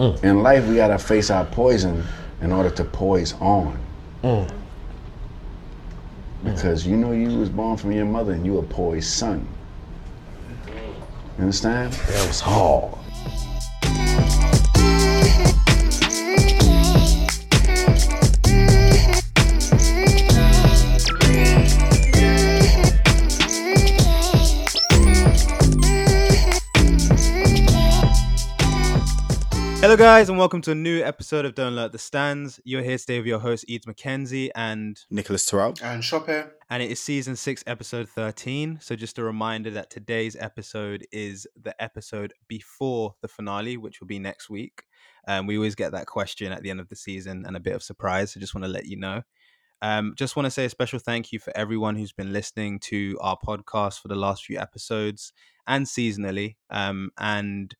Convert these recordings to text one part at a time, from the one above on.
Mm. In life, we gotta face our poison in order to poise on. Mm. Because you know you was born from your mother and you a poised son. You understand? That was hard. Hello, guys, and welcome to a new episode of Don't Let the Stans. You're here today with your host, Eads McKenzie, and Nicholas Terrell. And Shop here. And it is season six, episode 13. So, just a reminder that today's episode is the episode before the finale, which will be next week. Um, we always get that question at the end of the season and a bit of surprise. So, just want to let you know. Um, just want to say a special thank you for everyone who's been listening to our podcast for the last few episodes and seasonally. Um, and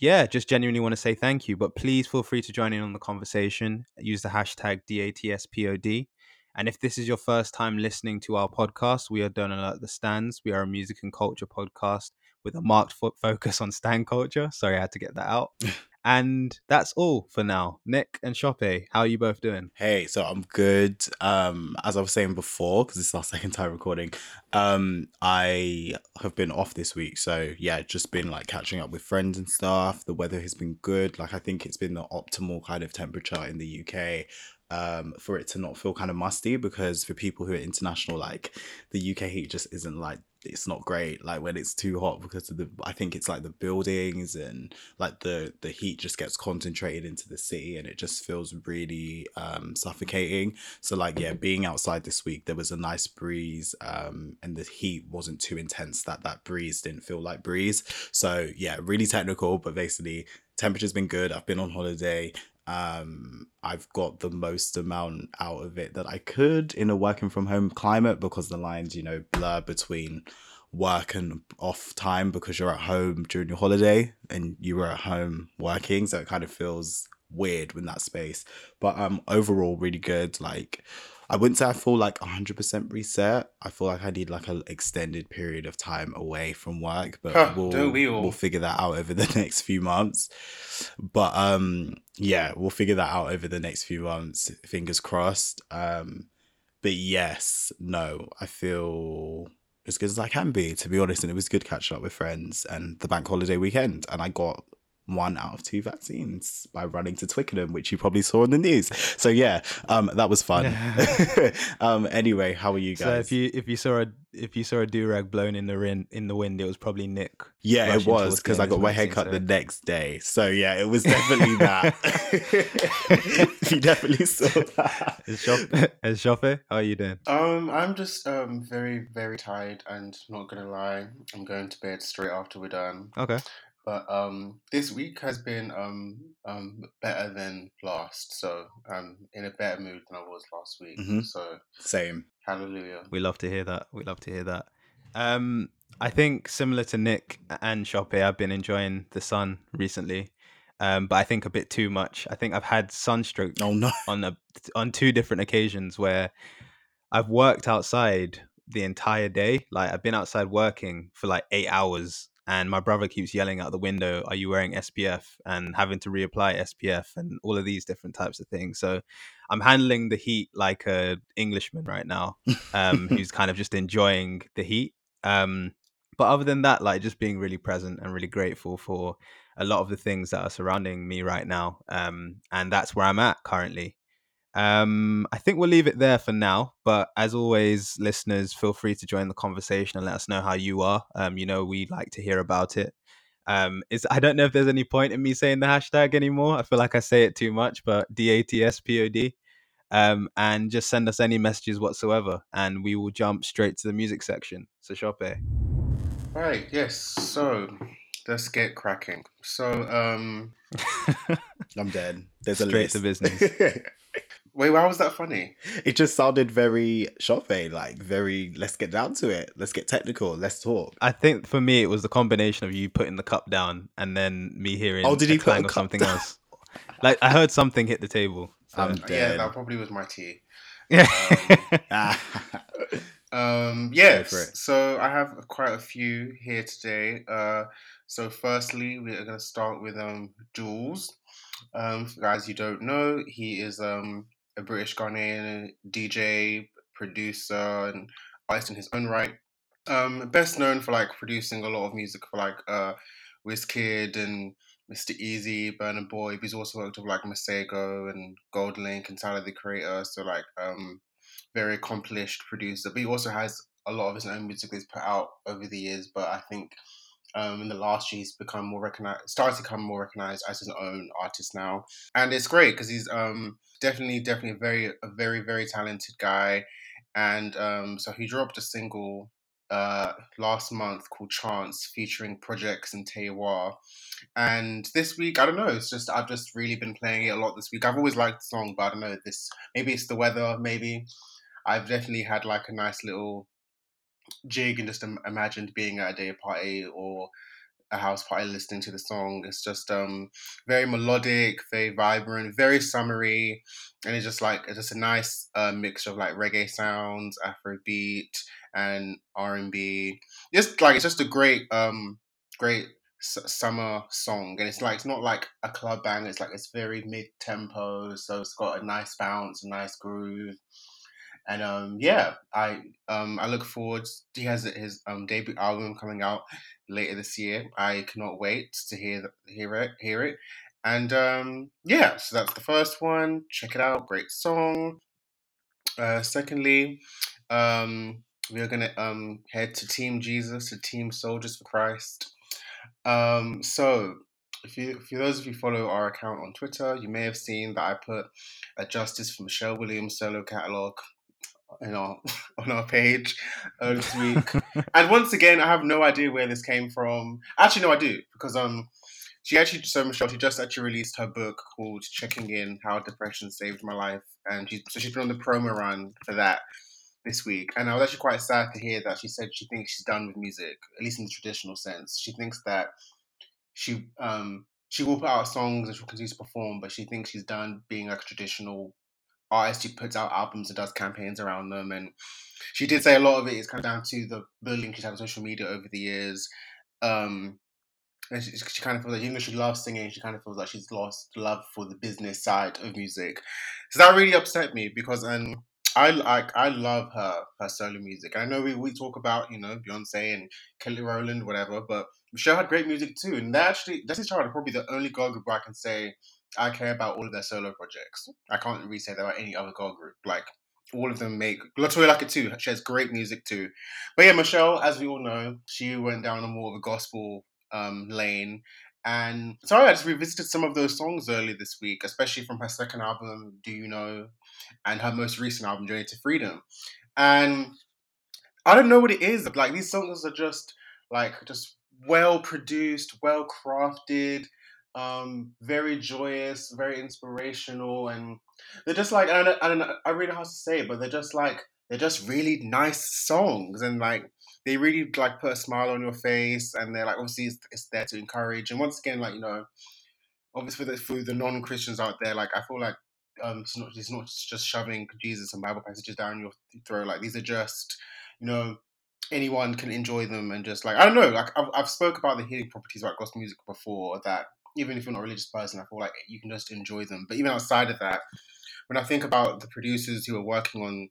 yeah, just genuinely want to say thank you. But please feel free to join in on the conversation. Use the hashtag DATSPOD. And if this is your first time listening to our podcast, we are Don't Alert the Stans. We are a music and culture podcast with a marked fo- focus on stan culture. Sorry, I had to get that out. And that's all for now. Nick and Shoppe, how are you both doing? Hey, so I'm good. Um, as I was saying before, because it's our second time recording, um, I have been off this week. So yeah, just been like catching up with friends and stuff. The weather has been good. Like I think it's been the optimal kind of temperature in the UK um, for it to not feel kind of musty because for people who are international, like the UK heat just isn't like it's not great like when it's too hot because of the i think it's like the buildings and like the the heat just gets concentrated into the city and it just feels really um suffocating. So like yeah being outside this week there was a nice breeze um and the heat wasn't too intense that that breeze didn't feel like breeze. So yeah really technical but basically temperature's been good. I've been on holiday um i've got the most amount out of it that i could in a working from home climate because the lines you know blur between work and off time because you're at home during your holiday and you were at home working. So it kind of feels weird in that space. But um overall really good. Like I wouldn't say I feel like 100% reset. I feel like I need like an extended period of time away from work, but huh, we'll, we will figure that out over the next few months. But um yeah, we'll figure that out over the next few months. Fingers crossed. Um but yes, no, I feel as good as I can be, to be honest. And it was good catching up with friends and the bank holiday weekend. And I got one out of two vaccines by running to Twickenham, which you probably saw in the news. So yeah, um, that was fun. um, anyway, how are you guys? So if you if you saw a if you saw a do rag blown in the wind in the wind, it was probably Nick. Yeah, it was because I got my hair cut so. the next day. So yeah, it was definitely that. you definitely saw that. Is Shoppe, how are you doing? Um, I'm just um very very tired and not gonna lie, I'm going to bed straight after we're done. Okay. But um, this week has been um, um, better than last. So I'm in a better mood than I was last week. Mm-hmm. So same. Hallelujah. We love to hear that. We love to hear that. Um, I think similar to Nick and Shoppe, I've been enjoying the sun recently. Um, but I think a bit too much. I think I've had sunstroke oh, no. on a, on two different occasions where I've worked outside the entire day. Like I've been outside working for like eight hours and my brother keeps yelling out the window, "Are you wearing SPF?" and having to reapply SPF and all of these different types of things. So I'm handling the heat like a Englishman right now, um, who's kind of just enjoying the heat. Um, but other than that, like just being really present and really grateful for a lot of the things that are surrounding me right now, um, and that's where I'm at currently. Um, I think we'll leave it there for now. But as always, listeners, feel free to join the conversation and let us know how you are. Um, you know, we like to hear about it. Um, is I don't know if there's any point in me saying the hashtag anymore. I feel like I say it too much, but D A T S P O D. Um, and just send us any messages whatsoever, and we will jump straight to the music section. So, Shoppe. Right. Yes. So let's get cracking. So, um, I'm dead. There's straight a straight to business. Wait, why was that funny? It just sounded very Shoppe, like very. Let's get down to it. Let's get technical. Let's talk. I think for me, it was the combination of you putting the cup down and then me hearing oh, did he clang or something down? else. Like I heard something hit the table. So. I'm. Yeah, that probably was my tea. Yeah. Um, um yes. So I have quite a few here today. Uh, so firstly, we are going to start with um Juls. Um, for guys you don't know, he is um, a British Ghanaian DJ, producer, and artist in his own right. Um, best known for like producing a lot of music for like uh, Wizkid and Mr. Eazi, Burna Boy. He's also worked with like Masego and GoldLink and Tyler the Creator. So like um, very accomplished producer. But he also has a lot of his own music he's put out over the years. But I think um, in the last year he's become more recognized, started to become more recognized as his own artist now, and it's great because he's um, definitely, definitely a very, a very, very talented guy. And um, so he dropped a single uh, last month called Chance featuring Projects and Tewa. And this week, I don't know, it's just, I've just really been playing it a lot this week. I've always liked the song, but I don't know, this, maybe it's the weather, maybe. I've definitely had like a nice little jig and just imagined being at a day party or a house party listening to the song. It's just um very melodic, very vibrant, very summery, and it's just like it's just a nice uh, mixture of like reggae sounds, Afrobeat, and R and B. Just like it's just a great um great s- summer song, and it's like it's not like a club bang. It's like it's very mid tempo, so it's got a nice bounce, a nice groove. And um, yeah, I um, I look forward. He has his um, debut album coming out later this year. I cannot wait to hear hear it hear it. And um, yeah, so that's the first one. Check it out. Great song. Uh, secondly, um, we are gonna um, head to Team Jesus, to Team Soldiers for Christ. Um, so if you, for those of you follow our account on Twitter, you may have seen that I put a Justice for Michelle Williams solo catalog in our on our page uh, this week. and once again, I have no idea where this came from. Actually, no, I do because um, she actually so Michelle she just actually released her book called "Checking In: How Depression Saved My Life," and she so she's been on the promo run for that this week. And I was actually quite sad to hear that she said she thinks she's done with music, at least in the traditional sense. She thinks that she um she will put out songs and she'll continue to perform, but she thinks she's done being like a traditional artist who puts out albums and does campaigns around them. And she did say a lot of it is kind of down to the building she's had on social media over the years. Um, and she, she, kind of feels like even though she loves singing, she kind of feels like she's lost love for the business side of music. So that really upset me because um, I like I love her her solo music. I know we, we talk about you know Beyonce and Kelly Rowland whatever, but Michelle had great music too. And that actually Destiny's Child are probably the only girl group I can say I care about all of their solo projects. I can't really say that about any other girl group. Like all of them make LeToya Luckett too. She has great music too. But yeah, Michelle, as we all know, she went down a more of a gospel um, lane. And sorry, I just revisited some of those songs earlier this week, especially from her second album, Do You Know, and her most recent album, Journey to Freedom. And I don't know what it is. Like these songs are just like just well produced, well crafted um, very joyous, very inspirational, and they're just like I don't, I don't know, I really know how to say it, but they're just like they're just really nice songs, and like they really like put a smile on your face, and they're like obviously it's, it's there to encourage, and once again, like you know, obviously for the, for the non Christians out there, like I feel like um, it's not it's not just shoving Jesus and Bible passages down your throat, like these are just you know anyone can enjoy them and just like I don't know like I've, I've spoke about the healing properties about gospel music before that even if you're not a religious person, I feel like you can just enjoy them. But even outside of that, when I think about the producers who are working on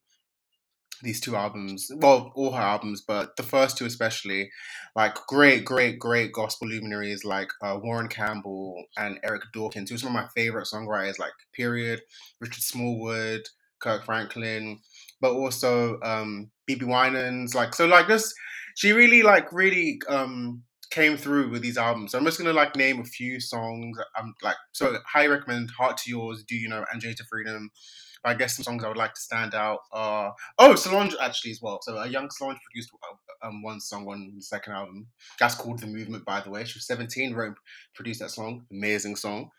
these two albums, well, all her albums, but the first two especially, like great, great, great gospel luminaries like uh, Warren Campbell and Eric Dawkins, who are some of my favorite songwriters, like Period, Richard Smallwood, Kirk Franklin, but also um, BeBe Winans, like so, like this. She really, like, really um, came through with these albums. So I'm just gonna like name a few songs. I'm like so highly recommend Heart to Yours, Do You Know, and Journey to Freedom. But I guess some songs I would like to stand out are oh Solange actually as well. So a young Solange produced uh, um, one song on the second album. That's called The Movement, by the way. She was 17, wrote produced that song. Amazing song.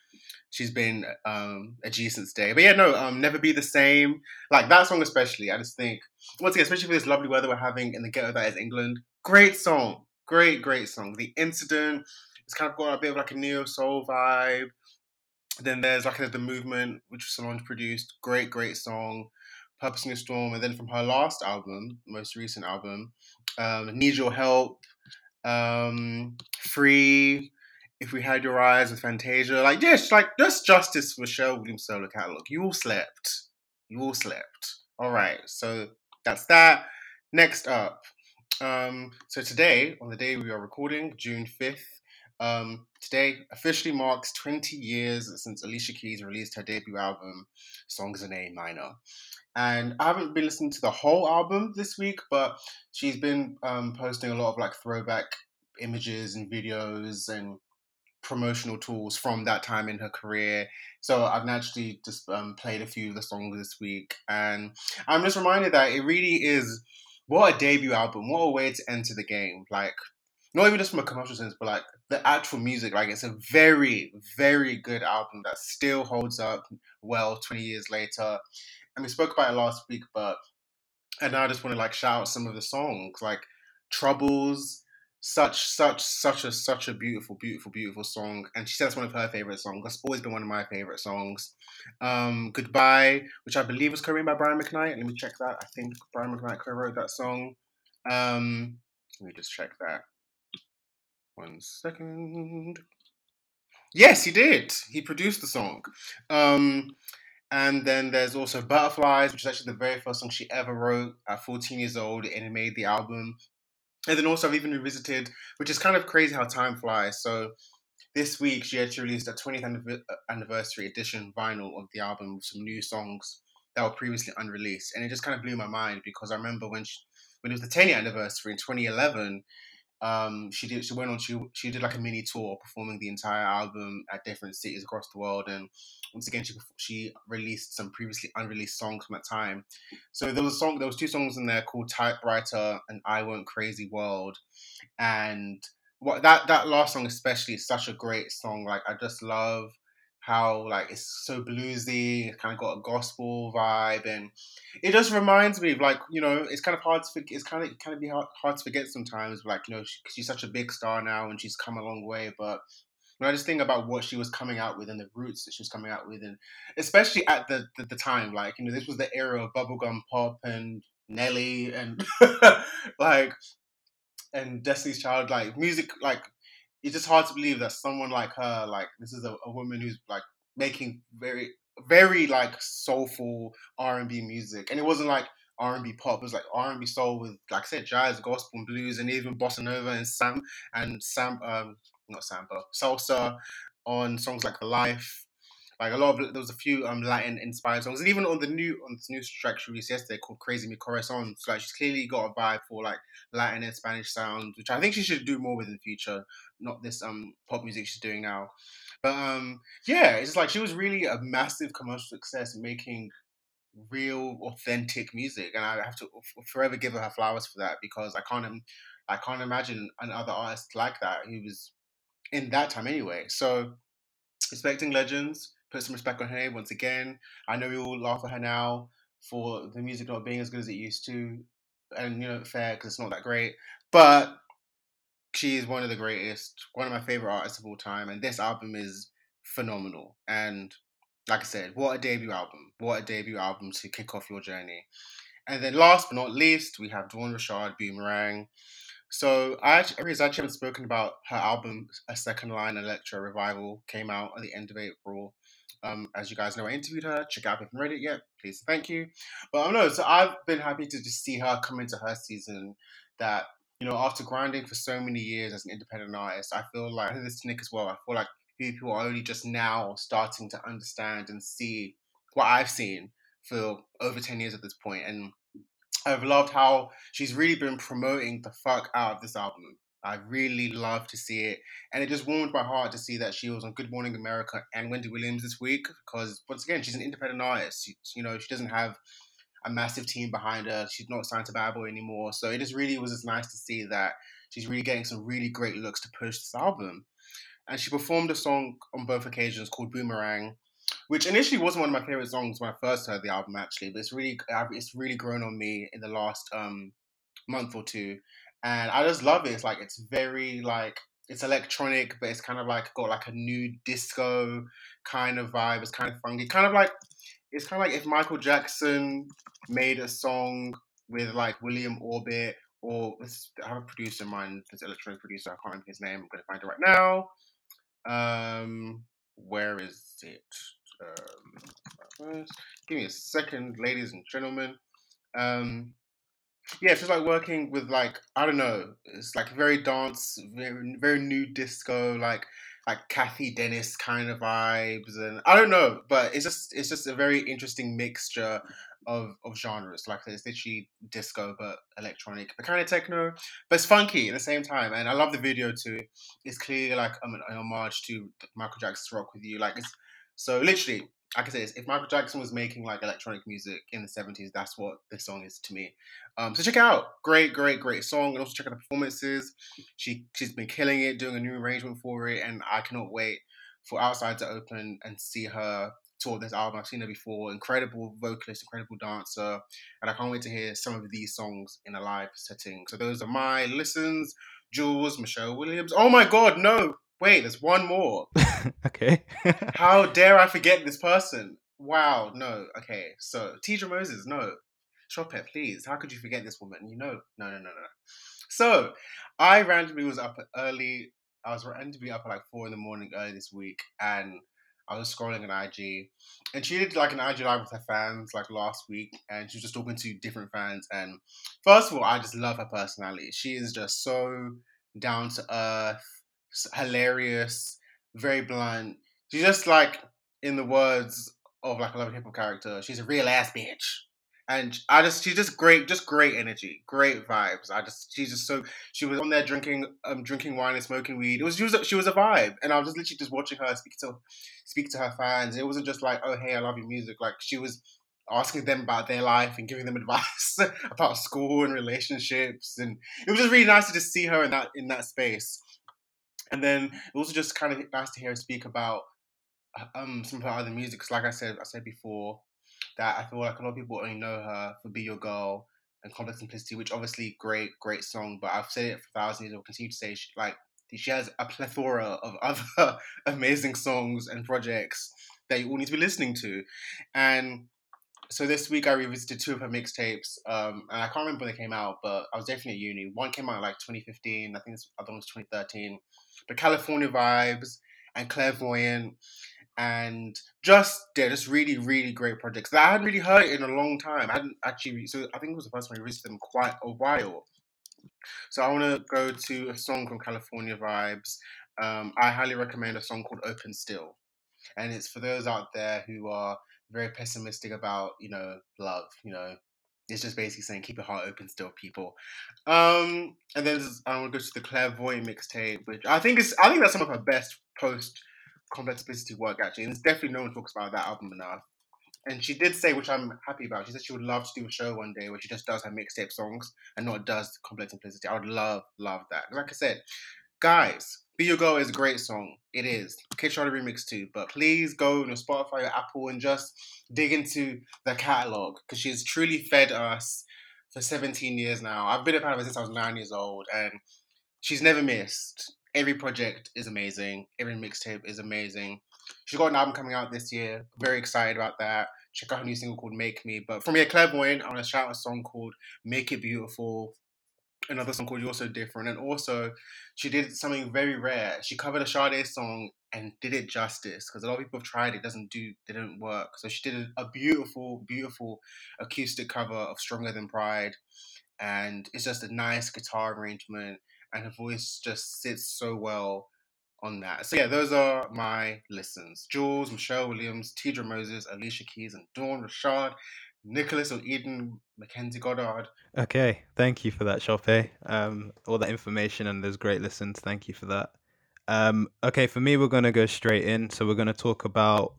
She's been um, a G since day. But yeah, no, um, Never Be the Same. Like that song especially. I just think once again, especially for this lovely weather we're having in the ghetto that is England. Great song Great, great song. The Incident, it's kind of got a bit of like a neo soul vibe. Then there's like the movement, which Solange produced. Great, great song. Purpose in a Storm, and then from her last album, most recent album, um, Need Your Help, um, Free, If We Had Your Eyes with Fantasia. Like, yes, like, just justice for Michelle Williams solo catalog. You all slept. You all slept. All right, so that's that. Next up, um, so today, on the day we are recording, June 5th, um, today officially marks 20 years since Alicia Keys released her debut album, Songs in A Minor. And I haven't been listening to the whole album this week, but she's been um, posting a lot of like throwback images and videos and promotional tools from that time in her career. So I've naturally just um, played a few of the songs this week, and I'm just reminded that it really is what a debut album, what a way to enter the game. Like not even just from a commercial sense, but like the actual music. Like it's a very, very good album that still holds up well 20 years later. And we spoke about it last week, but and I just want to like shout out some of the songs, like Troubles, such such such a such a beautiful beautiful beautiful song and she said it's one of her favorite songs. That's always been one of my favorite songs. Um goodbye which i believe was co-written by brian mcknight. Let me check that. I think brian mcknight co-wrote that song. Um let me just check that. One second. Yes he did. He produced the song. Um and then there's also Butterflies, which is actually the very first song she ever wrote at 14 years old, and it made the album. And then also I've even revisited, which is kind of crazy how time flies. So this week she actually released a 20th uh, anniversary edition vinyl of the album with some new songs that were previously unreleased, and it just kind of blew my mind because I remember when she, when it was the 10 year anniversary in 2011. Um, she did. She went on. She she did like a mini tour, performing the entire album at different cities across the world. And once again, she she released some previously unreleased songs from that time. So there was a song. There was two songs in there called "Typewriter" and "I Won't Crazy World." And what that that last song especially is such a great song. Like I just love how like it's so bluesy, it's kind of got a gospel vibe, and it just reminds me of like you know it's kind of hard to forget. It's kind of kind of be hard, hard to forget sometimes. Like you know she, she's such a big star now and she's come a long way, but when I just think about what she was coming out with and the roots that she was coming out with, and especially at the the, the time, like you know this was the era of bubblegum pop and Nelly and like and Destiny's Child, like music, like it's just hard to believe that someone like her, like this is a, a woman who's like making very, very like soulful R and B music, and it wasn't like R and B pop. It was like R and B soul with, like I said, jazz, gospel, and blues, and even bossa nova and sam and sam, um, not samba, salsa on songs like Life like a lot of there was a few um Latin inspired songs, and even on the new on this new track she released yesterday called "Crazy Mi Corazon," so like she's clearly got a vibe for like Latin and Spanish sounds, which I think she should do more with in the future. Not this um pop music she's doing now, but um yeah, it's like she was really a massive commercial success, making real authentic music, and I have to forever give her her flowers for that because I can't I can't imagine another artist like that who was in that time anyway. So respecting legends put some respect on her name once again. I know we all laugh at her now for the music not being as good as it used to, and you know, fair because it's not that great. But she is one of the greatest, one of my favorite artists of all time, and this album is phenomenal. And like I said, what a debut album! What a debut album to kick off your journey. And then last but not least, we have Dawn Richard Boomerang. So I actually, I actually haven't spoken about her album, A Second Line Electro Revival, came out at the end of April. Um, as you guys know, I interviewed her. Check out if you haven't read it yet. Please, thank you. But I don't know. So I've been happy to just see her come into her season. That you know, after grinding for so many years as an independent artist, I feel like this Nick as well. I feel like people are only just now starting to understand and see what I've seen for over ten years at this point, and I've loved how she's really been promoting the fuck out of this album. I really love to see it. And it just warmed my heart to see that she was on Good Morning America and Wendy Williams this week because, once again, she's an independent artist. She, you know, she doesn't have a massive team behind her. She's not signed to Bad Boy anymore. So it just really was just nice to see that she's really getting some really great looks to push this album. And she performed a song on both occasions called Boomerang, which initially wasn't one of my favorite songs when I first heard the album, actually. But it's really, it's really grown on me in the last um, month or two and I just love it. It's like it's very like it's electronic, but it's kind of like got like a new disco kind of vibe. It's kind of funky, kind of like it's kind of like if Michael Jackson made a song with like William Orbit or I have a producer in mind, this electronic producer. I can't remember his name. I'm gonna find it right now. Um, where is it? Um, give me a second, ladies and gentlemen. Um, yeah, it's just like working with like I don't know. It's like very dance, very very new disco, like like Cathy Dennis kind of vibes, and I don't know, but it's just it's just a very interesting mixture of of genres. Like it's literally disco but electronic, but kind of techno, but it's funky at the same time. And I love the video too. It's clearly like um, an homage to Michael Jackson's "Rock with You." Like it's so literally like can say, this: if Michael Jackson was making like electronic music in the seventies, that's what this song is to me. Um, so check it out, great, great, great song, and also check out the performances. She she's been killing it, doing a new arrangement for it, and I cannot wait for Outside to open and see her tour this album. I've seen her before, incredible vocalist, incredible dancer, and I can't wait to hear some of these songs in a live setting. So those are my listens. Juls, Michelle Williams. Oh my God, no! Wait, there's one more. okay. How dare I forget this person? Wow, no. Okay, so Teedra Moses, no. Chopet, please. How could you forget this woman? You know, no, no, no, no. So, I randomly was up early. I was randomly up at like four in the morning early this week, and I was scrolling on IG, and she did like an IG live with her fans like last week, and she was just talking to different fans. And first of all, I just love her personality. She is just so down to earth hilarious, very blunt. She's just like, in the words of like a love hip hop character, she's a real ass bitch. And I just, she's just great, just great energy, great vibes. I just, she's just so. She was on there drinking, um, drinking wine and smoking weed. It was, she was, a, she was a vibe, and I was just literally just watching her speak to, speak to her fans. It wasn't just like, oh hey, I love your music. Like she was asking them about their life and giving them advice about school and relationships, and it was just really nice to just see her in that in that space. And then it was also just kind of nice to hear her speak about uh, um, some of her other music. Cause like I said, I said before that I feel like a lot of people only know her for "Be Your Girl" and "Complex Simplicity," which obviously great, great song. But I've said it for thousands years. I'll continue to say she, like she has a plethora of other amazing songs and projects that you all need to be listening to. And so this week I revisited two of her mixtapes, um, and I can't remember when they came out, but I was definitely at uni. One came out like 2015, I think the other one was 2013. But California Vibes and Clairvoyant, and just they're just really, really great projects that I hadn't really heard in a long time. I hadn't actually, so I think it was the first time I revisited them quite a while. So I want to go to a song from California Vibes. Um, I highly recommend a song called Open Still, and it's for those out there who are very pessimistic about you know love. You know, it's just basically saying keep your heart open still, people. Um, and then I want to go to the Clairvoyant mixtape, which I think is I think that's some of her best post complex work actually, and it's definitely no one talks about that album enough. And she did say, which I'm happy about. She said she would love to do a show one day where she just does her mixtape songs and not does complex simplicity. I would love, love that. Like I said, guys, be Your Girl is a great song. It is. Kid Charlie remix too. But please go on Spotify or Apple and just dig into the catalog because she's truly fed us for 17 years now. I've been a fan of her since I was nine years old and she's never missed. Every project is amazing. Every mixtape is amazing. She's got an album coming out this year. Very excited about that. Check out her new single called Make Me. But from here, Clairvoyant, I want to shout out a song called Make It Beautiful another song called You're So Different. And also, she did something very rare. She covered a Sade song and did it justice because a lot of people have tried it, doesn't do, didn't work. So she did a beautiful, beautiful acoustic cover of Stronger Than Pride. And it's just a nice guitar arrangement, and her voice just sits so well on that. So yeah, those are my listens. Juls, Michelle Williams, Teedra Moses, Alicia Keys, and Dawn Richard. Nicholas or Eden Mackenzie Goddard. Okay, thank you for that, Shoppe. Um, all that information and those great listens. Thank you for that. Um, okay, for me, we're going to go straight in. So we're going to talk about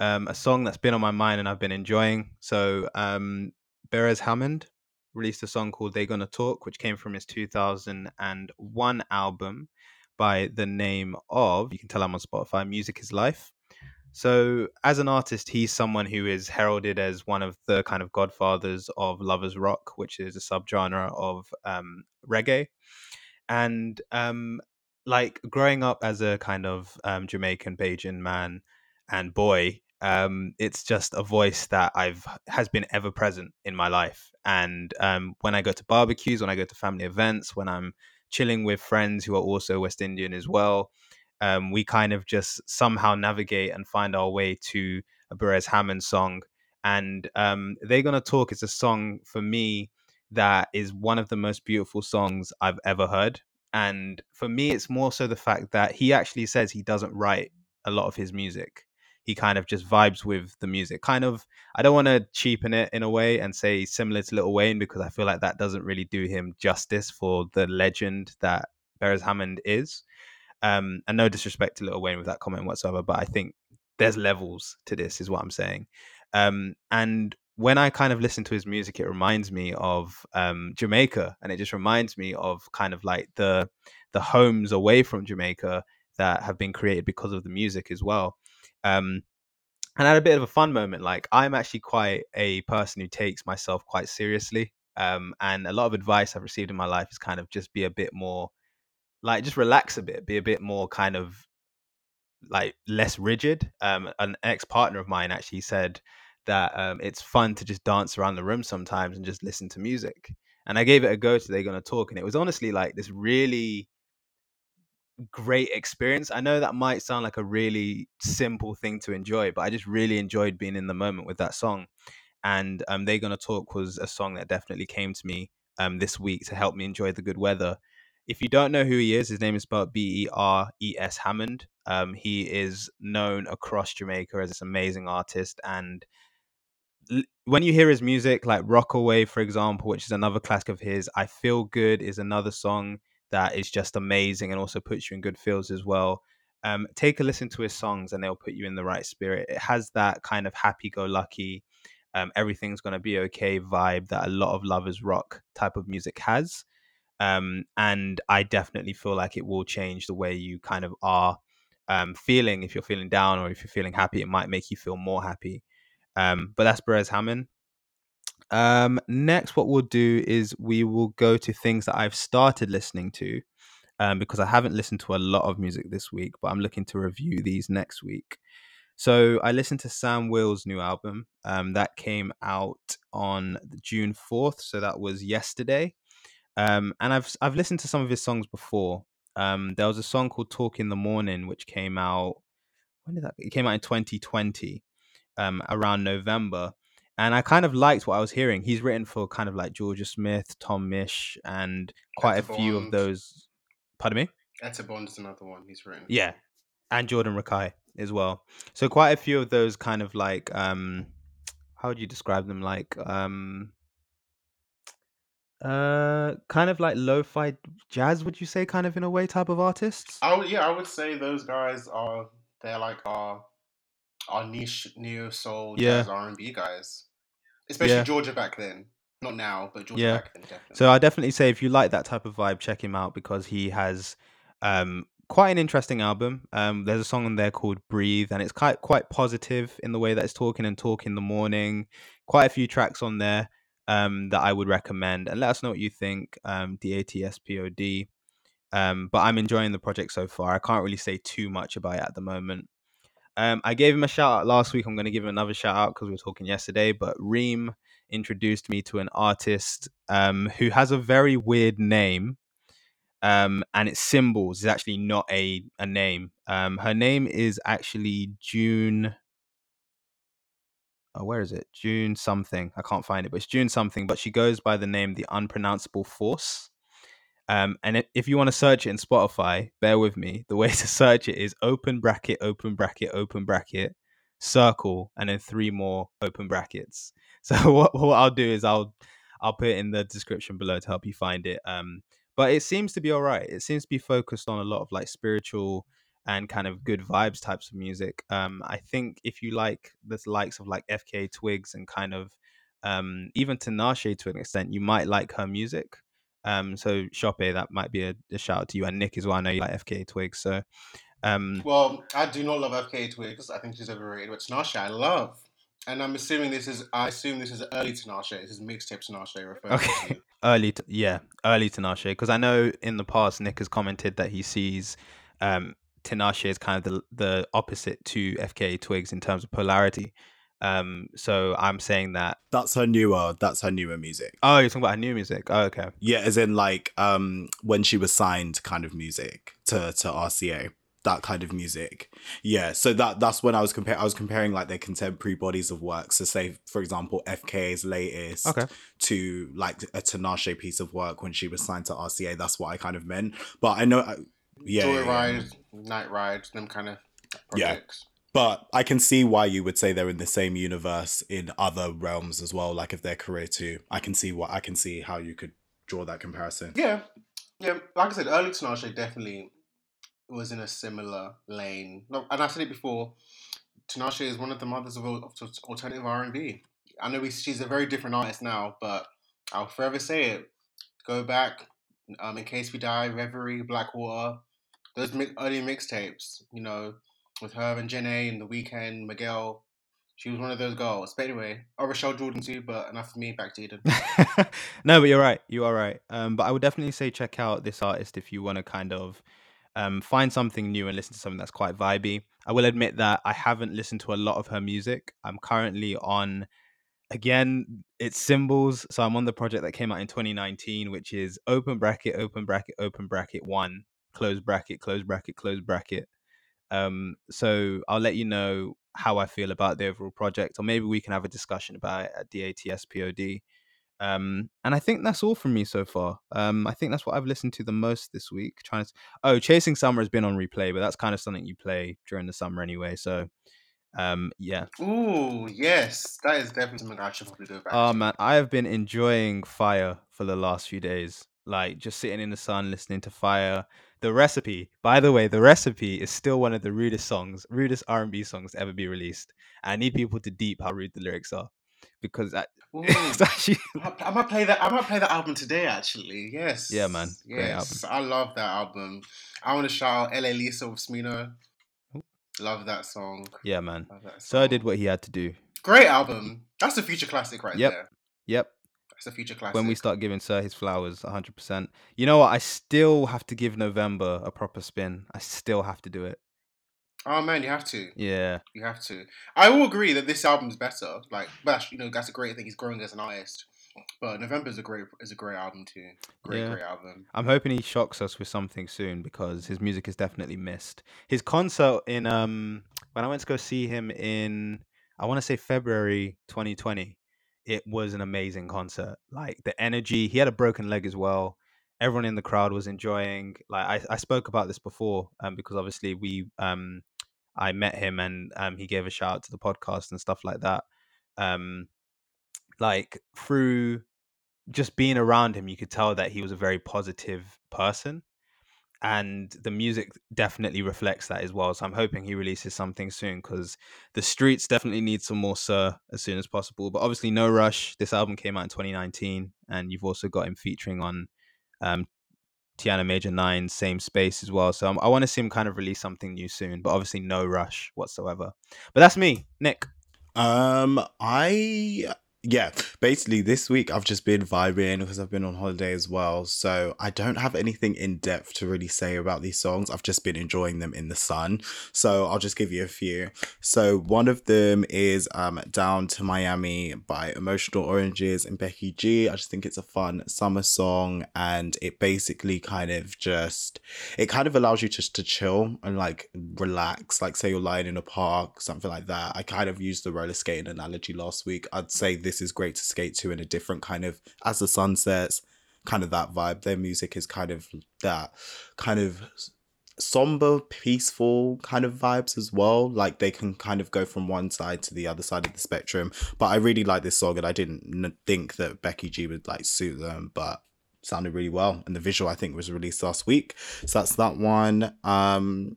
um, a song that's been on my mind and I've been enjoying. So um, Beres Hammond released a song called They Gonna Talk, which came from his 2001 album by the name of, you can tell I'm on Spotify, Music is Life. So, as an artist, he's someone who is heralded as one of the kind of godfathers of lovers rock, which is a subgenre of um, reggae. And um, like growing up as a kind of um, Jamaican Bajan man and boy, um, it's just a voice that I've has been ever present in my life. And um, when I go to barbecues, when I go to family events, when I'm chilling with friends who are also West Indian as well, um, we kind of just somehow navigate and find our way to a Beres Hammond song. And um, They're Gonna Talk is a song for me that is one of the most beautiful songs I've ever heard. And for me, it's more so the fact that he actually says he doesn't write a lot of his music. He kind of just vibes with the music. Kind of, I don't want to cheapen it in a way and say similar to Lil Wayne because I feel like that doesn't really do him justice for the legend that Beres Hammond is. Um, and no disrespect to Lil Wayne with that comment whatsoever, but I think there's levels to this, is what I'm saying. Um, and when I kind of listen to his music, it reminds me of um, Jamaica, and it just reminds me of kind of like the the homes away from Jamaica that have been created because of the music as well. Um, and I had a bit of a fun moment. Like I'm actually quite a person who takes myself quite seriously, um, and a lot of advice I've received in my life is kind of just be a bit more like just relax a bit, be a bit more kind of like less rigid. Um, an ex partner of mine actually said that um, it's fun to just dance around the room sometimes and just listen to music. And I gave it a go today, gonna talk, and it was honestly like this really great experience. I know that might sound like a really simple thing to enjoy, but I just really enjoyed being in the moment with that song. And um, They're Gonna Talk was a song that definitely came to me um, this week to help me enjoy the good weather. If you don't know who he is, his name is spelled B E R E S Hammond. Um, he is known across Jamaica as this amazing artist. And l- when you hear his music, like Rockaway, for example, which is another classic of his, I Feel Good is another song that is just amazing and also puts you in good feels as well. Um, take a listen to his songs and they'll put you in the right spirit. It has that kind of happy go lucky, um, everything's going to be okay vibe that a lot of lovers rock type of music has. Um, and I definitely feel like it will change the way you kind of are um, feeling. If you're feeling down or if you're feeling happy, it might make you feel more happy. Um, but that's Beres Hammond. Um, next, what we'll do is we will go to things that I've started listening to um, because I haven't listened to a lot of music this week, but I'm looking to review these next week. So I listened to Sam Will's new album um, that came out on June 4th. So that was yesterday. Um, and I've I've listened to some of his songs before. Um, there was a song called "Talk in the Morning" which came out when did that? It came out in 2020, um, around November, and I kind of liked what I was hearing. He's written for kind of like Jorja Smith, Tom Misch, and quite Etta a few of those. Pardon me. Etta Bond is another one he's written. Yeah, and Jordan Rakei as well. So quite a few of those kind of like um, how would you describe them? Like um, uh, kind of like lo-fi jazz. Would you say kind of in a way type of artists? I would, yeah, I would say those guys are they're like our our niche neo soul Yeah. jazz R and B guys, especially Yeah. Jorja back then. Not now, but Jorja Yeah. back then definitely. So I definitely say if you like that type of vibe, check him out because he has um quite an interesting album. Um there's a song on there called Breathe and it's quite quite positive in the way that it's talking and talk in the morning. Quite a few tracks on there um that I would recommend and let us know what you think. Um D A T S P O D. Um but I'm enjoying the project so far. I can't really say too much about it at the moment. Um, I gave him a shout out last week. I'm going to give him another shout out because we were talking yesterday. But Reem introduced me to an artist um, who has a very weird name, um, and it's symbols. is actually not a a name. Um, her name is actually June. Oh, where is it? June something. I can't find it, but it's June something. But she goes by the name the Unpronounceable Force. Um, and if you want to search it in Spotify, bear with me. The way to search it is open bracket, open bracket, open bracket, circle, and then three more open brackets. So what, what I'll do is I'll I'll put it in the description below to help you find it. Um, but it seems to be all right. It seems to be focused on a lot of like spiritual and kind of good vibes types of music. Um, I think if you like the likes of like FKA Twigs and kind of um, even Tinashe to an extent, you might like her music. Um, so Shoppe, that might be a, a shout out to you and Nick as well. I know you like FKA Twigs, so um, Well, I do not love FKA Twigs. I think she's overrated. But Tinashe, I love. And I'm assuming this is. I assume this is early Tinashe. This is mixtape Tinashe referring Okay. to. early, t- yeah, early Tinashe, because I know in the past Nick has commented that he sees um, Tinashe is kind of the the opposite to FK Twigs in terms of polarity. Um, so I'm saying that. That's her newer. That's her newer music. Oh, you're talking about her new music. Oh, okay. Yeah, as in like um when she was signed, kind of music to to RCA. that kind of music. Yeah, so that that's when I was comparing. I was comparing like their contemporary bodies of work. So, say for example, FKA's latest Okay. to like a Tinashe piece of work when she was signed to RCA. That's what I kind of meant. But I know, Yeah, yeah, yeah. Joyride, Night Ride, them kind of Yeah. But I can see why you would say they're in the same universe in other realms as well. Like if their career too, I can see what I can see how you could draw that comparison. Yeah, yeah. Like I said, early Tinashe definitely was in a similar lane. And I said it before. Tinashe is one of the mothers of, of alternative R and B. I know we, she's a very different artist now, but I'll forever say it. Go back, um, in case we die, Reverie, Blackwater, those early mixtapes. You know, with her and Jhené and The Weeknd, Miguel. She was one of those girls. But anyway, or Rochelle Jordan too. But enough for me. Back to Eden. no, but you're right. You are right. Um, but I would definitely say check out this artist if you want to kind of um, find something new and listen to something that's quite vibey. I will admit that I haven't listened to a lot of her music. I'm currently on, again, it's symbols. So I'm on the project that came out in 2019, which is open bracket, open bracket, open bracket one, close bracket, close bracket, close bracket. Um, so I'll let you know how I feel about the overall project, or maybe we can have a discussion about it at DATSPOD. Um, and I think that's all from me so far. Um, I think that's what I've listened to the most this week. Trying to, oh, Chasing Summer has been on replay, but that's kind of something you play during the summer anyway. So, um, yeah. Ooh, yes, that is definitely something I should probably do. back. Oh man, I have been enjoying Fire for the last few days. Like just sitting in the sun, listening to Fire. The recipe, by the way, the recipe is still one of the rudest songs, rudest R and B songs to ever be released. I need people to deep how rude the lyrics are, because that, it's actually I might- I play that. I might play that album today. Actually, yes. Yeah, man. Yes, I love that album. I want to shout out "La Lisa" with Smino. Love that song. yeah, man. That So I did what he had to do. Great album. That's a future classic right Yep. there. Yep. That's a future classic. when we start giving Sir his flowers 100%. You know what? I still have to give November a proper spin. I still have to do it. Oh man, you have to. Yeah. You have to. I will agree that this album's better. Like, Bash, you know, that's a great thing. He's growing as an artist. But November is a great is a great album too. Great, Yeah. great album. I'm hoping he shocks us with something soon because his music is definitely missed. His concert in um when I went to go see him in I want to say February 2020, it was an amazing concert. Like the energy, he had a broken leg as well. Everyone in the crowd was enjoying. Like I, I spoke about this before, um, because obviously we um I met him and um he gave a shout out to the podcast and stuff like that. Um like through just being around him, you could tell that he was a very positive person. And the music definitely reflects that as well. So I'm hoping he releases something soon because the streets definitely need some more Sir as soon as possible. But obviously, No Rush. This album came out in 2019, and you've also got him featuring on um, Tiana Major Nine, Same Space as well. So um, I want to see him kind of release something new soon. But obviously, no rush whatsoever. But that's me, Nick. Um, I yeah, basically this week I've just been vibing because I've been on holiday as well. So I don't have anything in depth to really say about these songs. I've just been enjoying them in the sun. So I'll just give you a few. So one of them is um Down to Miami by Emotional Oranges and Becky G. I just think it's a fun summer song and it basically kind of just it kind of allows you just to chill and like relax. Like say you're lying in a park, something like that. I kind of used the roller skating analogy last week. I'd say this is great to skate to in a different kind of as the sun sets, kind of that vibe. Their music is kind of that kind of somber, peaceful kind of vibes as well. Like they can kind of go from one side to the other side of the spectrum. But I really like this song, and I didn't think that Becky G would like suit them, but sounded really well. And the visual I think was released last week, so that's that one. Um,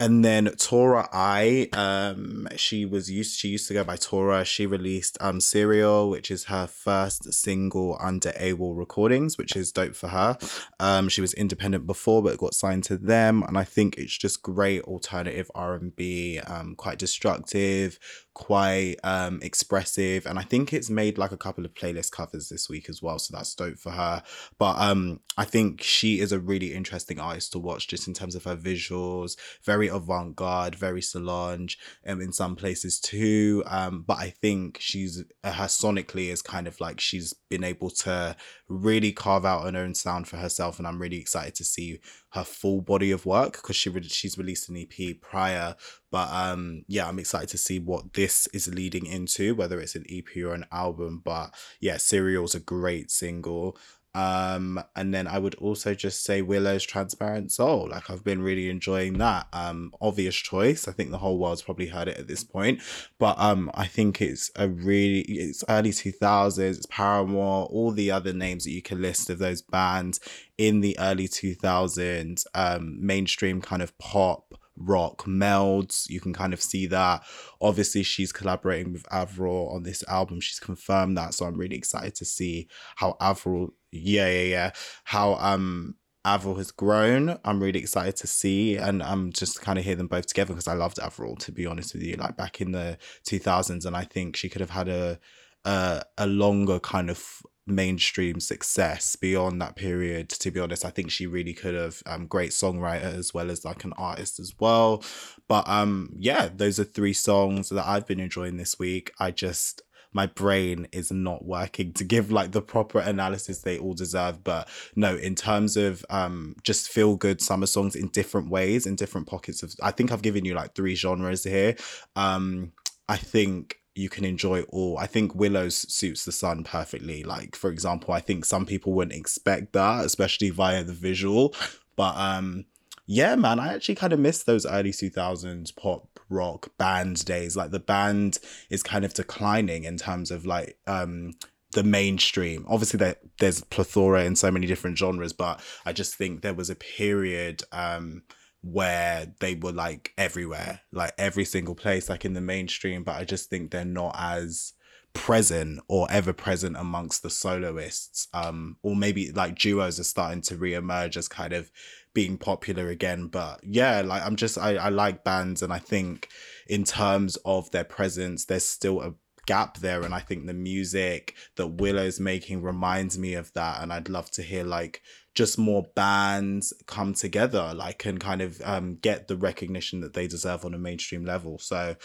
and then Tora I, um, she was used she used to go by Tora. She released um Serial, which is her first single under AWOL Recordings, which is dope for her. Um, she was independent before, but got signed to them, and I think it's just great alternative R and B. Um, quite destructive, quite um expressive, and I think it's made like a couple of playlist covers this week as well. So that's dope for her. But um, I think she is a really interesting artist to watch, just in terms of her visuals, very avant garde, very Solange, um, in some places too. Um, but I think she's uh, her sonically is kind of like she's been able to really carve out an own sound for herself, and I'm really excited to see her full body of work because she re- she's released an EP prior. But um, yeah, I'm excited to see what this is leading into, whether it's an EP or an album. But yeah, Serial's a great single. Um, and then I would also just say Willow's Transparent Soul. Like I've been really enjoying that. Um, obvious choice. I think the whole world's probably heard it at this point. But um, I think it's a really it's early two thousands, it's Paramore, all the other names that you can list of those bands in the early two thousands, um, mainstream kind of pop rock melds. You can kind of see that. Obviously, she's collaborating with Avril on this album. She's confirmed that. So I'm really excited to see how Avril, yeah, yeah, yeah, how um Avril has grown. I'm really excited to see, and I'm just kind of hear them both together because I loved Avril to be honest with you, like back in the 2000s, and I think she could have had a a, a longer kind of mainstream success beyond that period to be honest i think she really could have um great songwriter as well as like an artist as well. But um yeah those are three songs that i've been enjoying this week. I just my brain is not working to give like the proper analysis they all deserve. But no in terms of um just feel good summer songs in different ways in different pockets of i think i've given you like three genres here. Um i think you can enjoy all. I think Willows suits the sun perfectly. Like, for example, I think some people wouldn't expect that, especially via the visual. But um yeah, man, I actually kind of miss those early 2000s pop rock band days. Like the band is kind of declining in terms of like um the mainstream. Obviously, there, there's plethora in so many different genres, but I just think there was a period um, where they were like everywhere, like every single place, like in the mainstream. But I just think they're not as present or ever present amongst the soloists. Um, or maybe like duos are starting to reemerge as kind of being popular again. But yeah, like I'm just I, I like bands and I think in terms of their presence, there's still a gap there and I think the music that Willow's making reminds me of that and I'd love to hear like just more bands come together like and kind of um get the recognition that they deserve on a mainstream level. So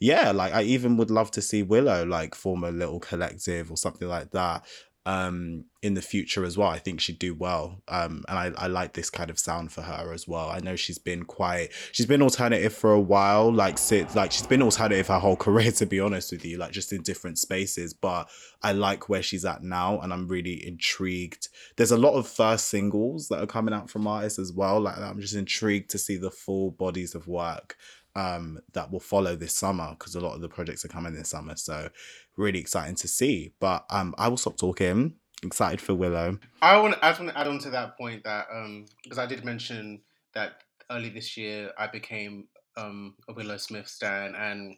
yeah like i even would love to see willow like form a little collective or something like that um in the future as well i think she'd do well. Um and i i like this kind of sound for her as well. I know she's been quite she's been alternative for a while like sit like she's been alternative her whole career to be honest with you like just in different spaces. But i like where she's at now and i'm really intrigued. There's a lot of first singles that are coming out from artists as well like i'm just intrigued to see the full bodies of work um that will follow this summer because a lot of the projects are coming this summer so really exciting to see but um i will stop talking excited for willow I want. I just want to add on to that point that um because I did mention that early this year I became um a Willow Smith stan, and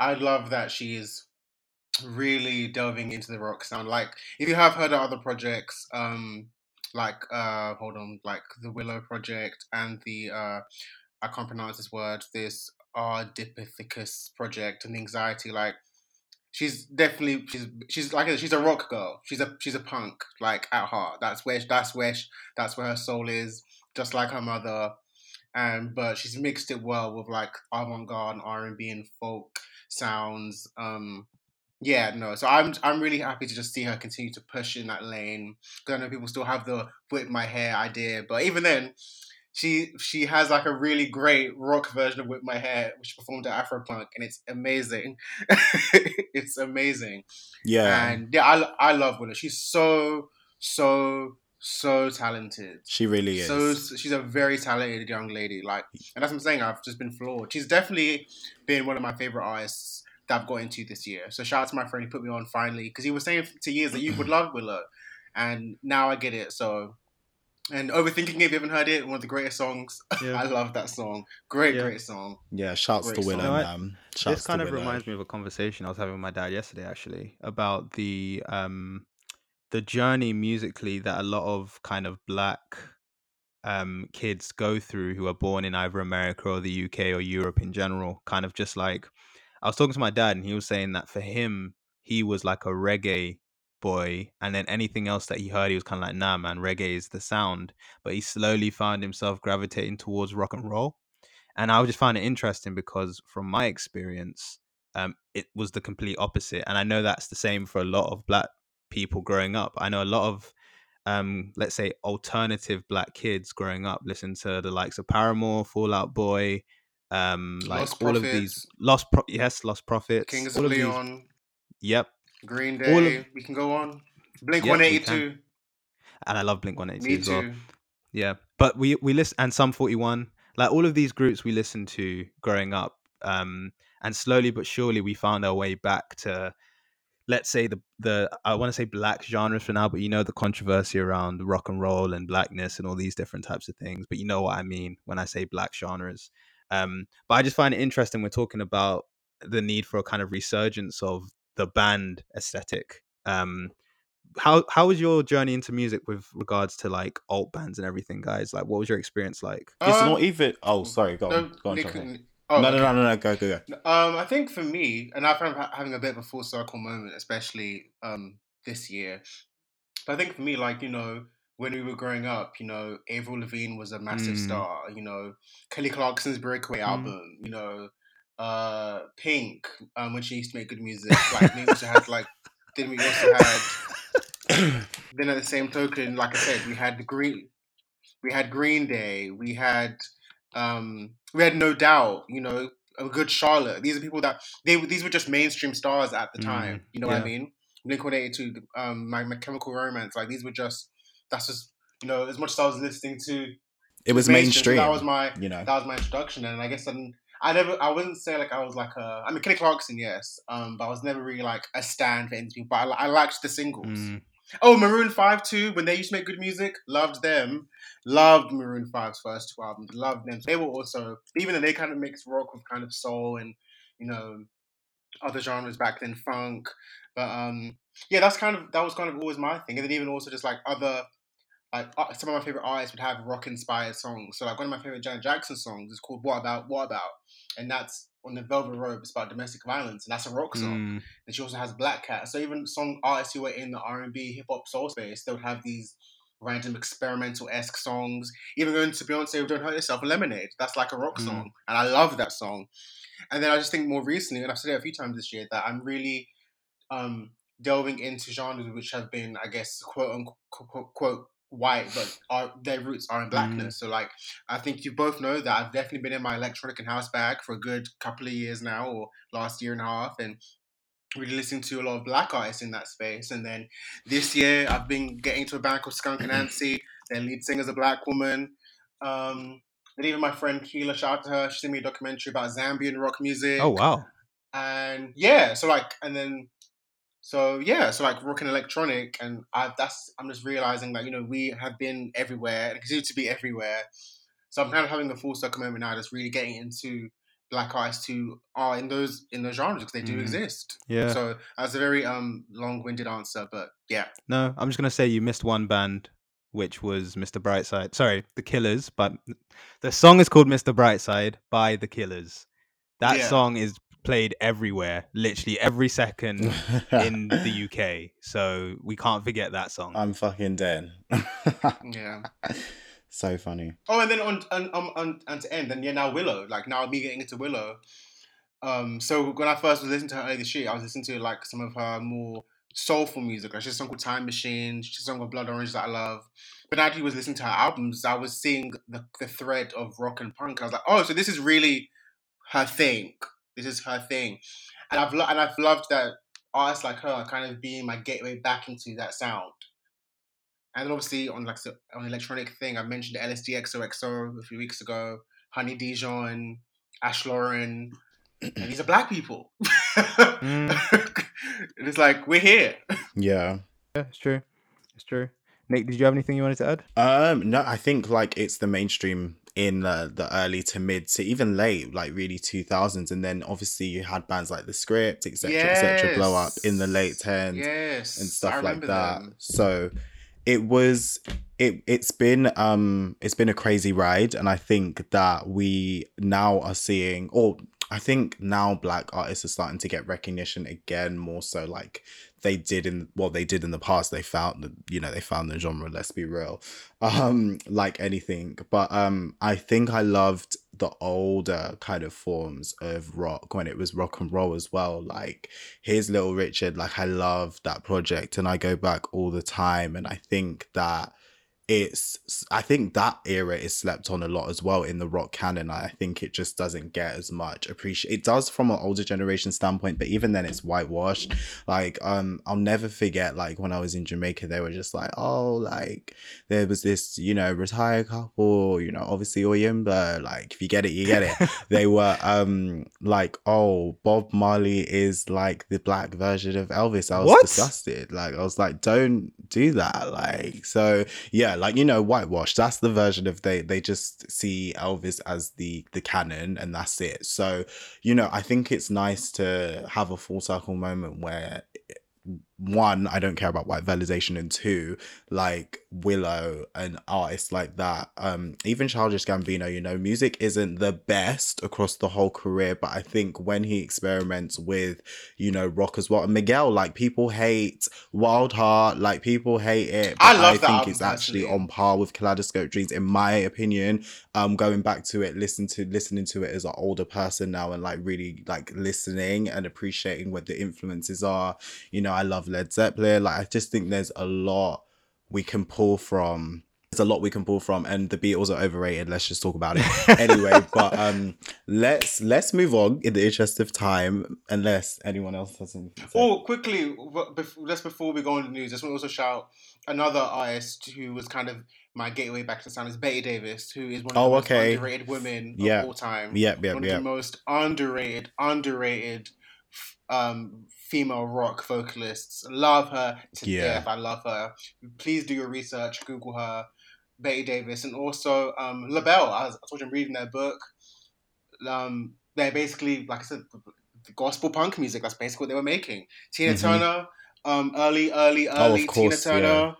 I love that she is really delving into the rock sound. Like if you have heard of other projects, um like uh hold on, like the Willow project and the uh I can't pronounce this word. This Ardipithecus project and anxiety. Like she's definitely she's she's like she's a rock girl. She's a she's a punk like at heart. That's where that's where she, that's where her soul is. Just like her mother, and but she's mixed it well with like avant-garde and R and B and folk sounds. Um, yeah, no. So I'm I'm really happy to just see her continue to push in that lane. Because I know people still have the whip my hair idea, but even then, she she has like a really great rock version of Whip My Hair, which performed at Afropunk, and it's amazing. it's amazing. yeah And yeah, I, I love Willow. She's so so so talented. she really is So she's a very talented young lady. Like, and that's what I'm saying. I've just been floored. She's definitely been one of my favorite artists that I've got into this year. So shout out to my friend who put me on finally because he was saying for years that you would love Willow, and now I get it. So. And overthinking it, if you haven't heard it, one of the greatest songs. Yeah. I love that song. Great, Yeah. great song. yeah shouts to Great willow song. No, I- man shouts this kind of willow. reminds me of a conversation I was having with my dad yesterday, actually, about the um the journey musically that a lot of kind of black um kids go through who are born in either America or the UK or Europe in general. Kind of just like I was talking to my dad and he was saying that for him, he was like a reggae boy, and then anything else that he heard, he was kind of like, nah, man, reggae is the sound. But he slowly found himself gravitating towards rock and roll and I just find it interesting because from my experience, um, it was the complete opposite, and I know that's the same for a lot of black people growing up. I know a lot of um, let's say alternative black kids growing up listen to the likes of Paramore, Fall Out Boy, um, like Lost all of these lost, pro- yes, Lost Prophets, Kings all of of these- Leon, Yep, Green all of- Day. we can go on. Blink Yep, 182. and I love Blink One Eighty Two Me as well. too. Yeah, but we we listen and Sum forty one, like all of these groups we listened to growing up, um, and slowly but surely we found our way back to, let's say the the I want to say black genres for now, but you know the controversy around rock and roll and blackness and all these different types of things. But you know what I mean when I say black genres. Um, but I just find it interesting. We're talking about the need for a kind of resurgence of the band aesthetic. Um, how how was your journey into music with regards to like alt bands and everything, guys? Like, what was your experience like? It's Um, not even. Oh, sorry. Go no, on. Go on. Nick Jonathan. oh, no, no, okay. no, no, no. Go, go, go. Um, I think for me, and I found ha- having a bit of a full circle moment, especially um this year. But I think for me, like you know, when we were growing up, you know, Avril Lavigne was a massive Mm. star. You know, Kelly Clarkson's Breakaway Mm. album. You know, uh, Pink, um, when she used to make good music. Like we also had like, then we also had. then at the same token, like I said, we had the Green, we had Green Day, we had, um, we had No Doubt. You know, a good Charlotte. These are people that they these were just mainstream stars at the time. Mm, you know what I yeah. mean? Blink One Eighty Two, um, my, my Chemical Romance. Like these were just that's just you know as much as I was listening to It was so mainstream. That was my you know. that was my introduction, and I guess didn't- I never I wouldn't say like I was like a I mean Kelly Clarkson yes, um, but I was never really like a stan for anything. But I, I liked the singles. Mm, Oh, Maroon Five too. When they used to make good music, loved them. Loved Maroon 5's first two albums. Loved them. They were also even though they kind of mixed rock with kind of soul and you know other genres back then, funk. But um, yeah, that's kind of that was kind of always my thing. And then even also just like other like uh, some of my favorite artists would have rock inspired songs. So like one of my favorite Janet Jackson songs is called "What About What About," and that's on the Velvet Rope. It's about domestic violence, and that's a rock song mm, and she also has Black Cat. So even song artists who are in the R and B, hip hop, soul space, they would have these random experimental esque songs. Even going to Beyonce with "Don't Hurt Yourself," Lemonade. That's like a rock Mm. song, and I love that song. And then I just think more recently, and I've said it a few times this year, that I'm really um, delving into genres which have been, I guess, quote unquote, quote, quote white, but are their roots are in blackness. So like, I think you both know that I've definitely been in my electronic and house bag for a good couple of years now, or last year and a half, and really listening to a lot of black artists in that space. And then this year, I've been getting to a band called Skunk and Nancy. Their lead singer's a black woman. Um, and even my friend Keela, shout out to her. She sent me a documentary about Zambian rock music. Oh wow. And yeah, so like, and then, so yeah, so like rock and electronic, and I that's I'm just realizing that you know we have been everywhere and continue to be everywhere. So I'm kind of having a full circle moment now, just really getting into black artists who are in those in those genres because they do Mm. exist. Yeah. So that's a very um long-winded answer, but yeah. No, I'm just gonna say you missed one band, which was Mr. Brightside. Sorry, The Killers, but the song is called Mr. Brightside by The Killers. That Yeah. song is played everywhere, literally every second in the UK. So we can't forget that song. I'm fucking dead. Yeah. so funny. Oh, and then on on on, on and to end, and yeah, now Willow. Like now me getting into Willow. Um, so when I first was listening to her earlier this year, I was listening to like some of her more soulful music. Like she's a song called Time Machine. She's a song called Blood Orange that I love. But I actually, was listening to her albums. I was seeing the the thread of rock and punk. I was like, oh, so this is really her thing. This is her thing, and I've lo- and I've loved that artists like her are kind of being my gateway back into that sound. And then obviously on like so, on electronic thing, I mentioned LSD XOXO a few weeks ago, Honey Dijon, Ash Lauren, and these are black people. Mm. and it's like we're here. Yeah. yeah, it's true. It's true. Nick, did you have anything you wanted to add? Um, no, I think like it's the mainstream in uh, the early to mid to even late, like really two thousands, and then obviously you had bands like The Script, etc., etc., blow up in the late tens yes, and stuff like that. them. So it was it it's been um it's been a crazy ride and I think that we now are seeing or I think now black artists are starting to get recognition again more so like they did in what they did in the past. They found the you know, they found the genre, let's be real. Um, like anything. But um I think I loved the older kind of forms of rock when it was rock and roll as well. Like here's Little Richard, like I love that project and I go back all the time and I think that it's I think that era is slept on a lot as well in the rock canon. I think it just doesn't get as much appreciate. It does from an older generation standpoint, but even then it's whitewashed. Like um I'll never forget like when I was in Jamaica they were just like, "Oh, like there was this, you know, retired couple, you know, obviously Oyimba, like if you get it, you get it." they were um like, "Oh, Bob Marley is like the black version of Elvis." I was What? disgusted. Like I was like, "Don't do that." Like so yeah like you know whitewash that's the version of they they just see elvis as the the canon and that's it. So you know i think it's nice to have a full circle moment where one i don't care about white validation and two like willow and artists like that um even childish gambino you know music isn't the best across the whole career but i think when he experiments with you know rock as well and miguel like people hate wild heart like people hate it I love i that think album, it's actually personally. on par with kaleidoscope dreams in my opinion um going back to it listen to listening to it as an older person now and like really like listening and appreciating what the influences are you know i love led zeppelin like i just think there's a lot we can pull from there's a lot we can pull from and the beatles are overrated let's just talk about it anyway but um let's let's move on in the interest of time unless anyone else has anything. Oh, quickly, w- just before we go on the news, I just want to also shout another artist who was kind of my gateway back to sound is Betty Davis, who is one of Oh, the most okay. underrated women Yeah. of all time. Yeah, yep one of the most underrated, underrated um, female rock vocalists. Love her to Yeah. death. I love her. Please do your research. Google her, Betty Davis, and also um, LaBelle. I, was, I told you I'm reading their book. Um, they're basically, like I said, the gospel punk music. That's basically what they were making. Tina Mhm. Turner, um, early, early, Oh, early course, Tina Turner.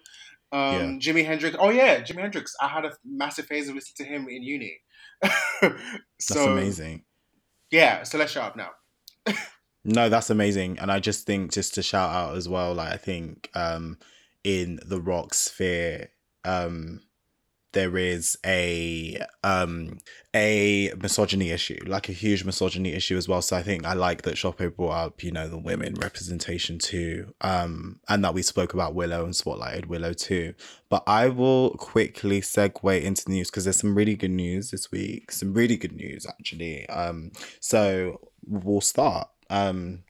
Um, Yeah. Jimi Hendrix. Oh yeah, Jimi Hendrix. I had a massive phase of listening to him in uni. that's so amazing yeah, so let's shut up now. No, that's amazing. And I just think just to shout out as well, like I think um in the rock sphere, um there is a um a misogyny issue, like a huge misogyny issue as well. So I think I like that Shoppo brought up, you know, the women representation too. Um and that we spoke about Willow and spotlighted Willow too. But I will quickly segue into the news because there's some really good news this week. Some really good news actually. Um so we'll start. Um,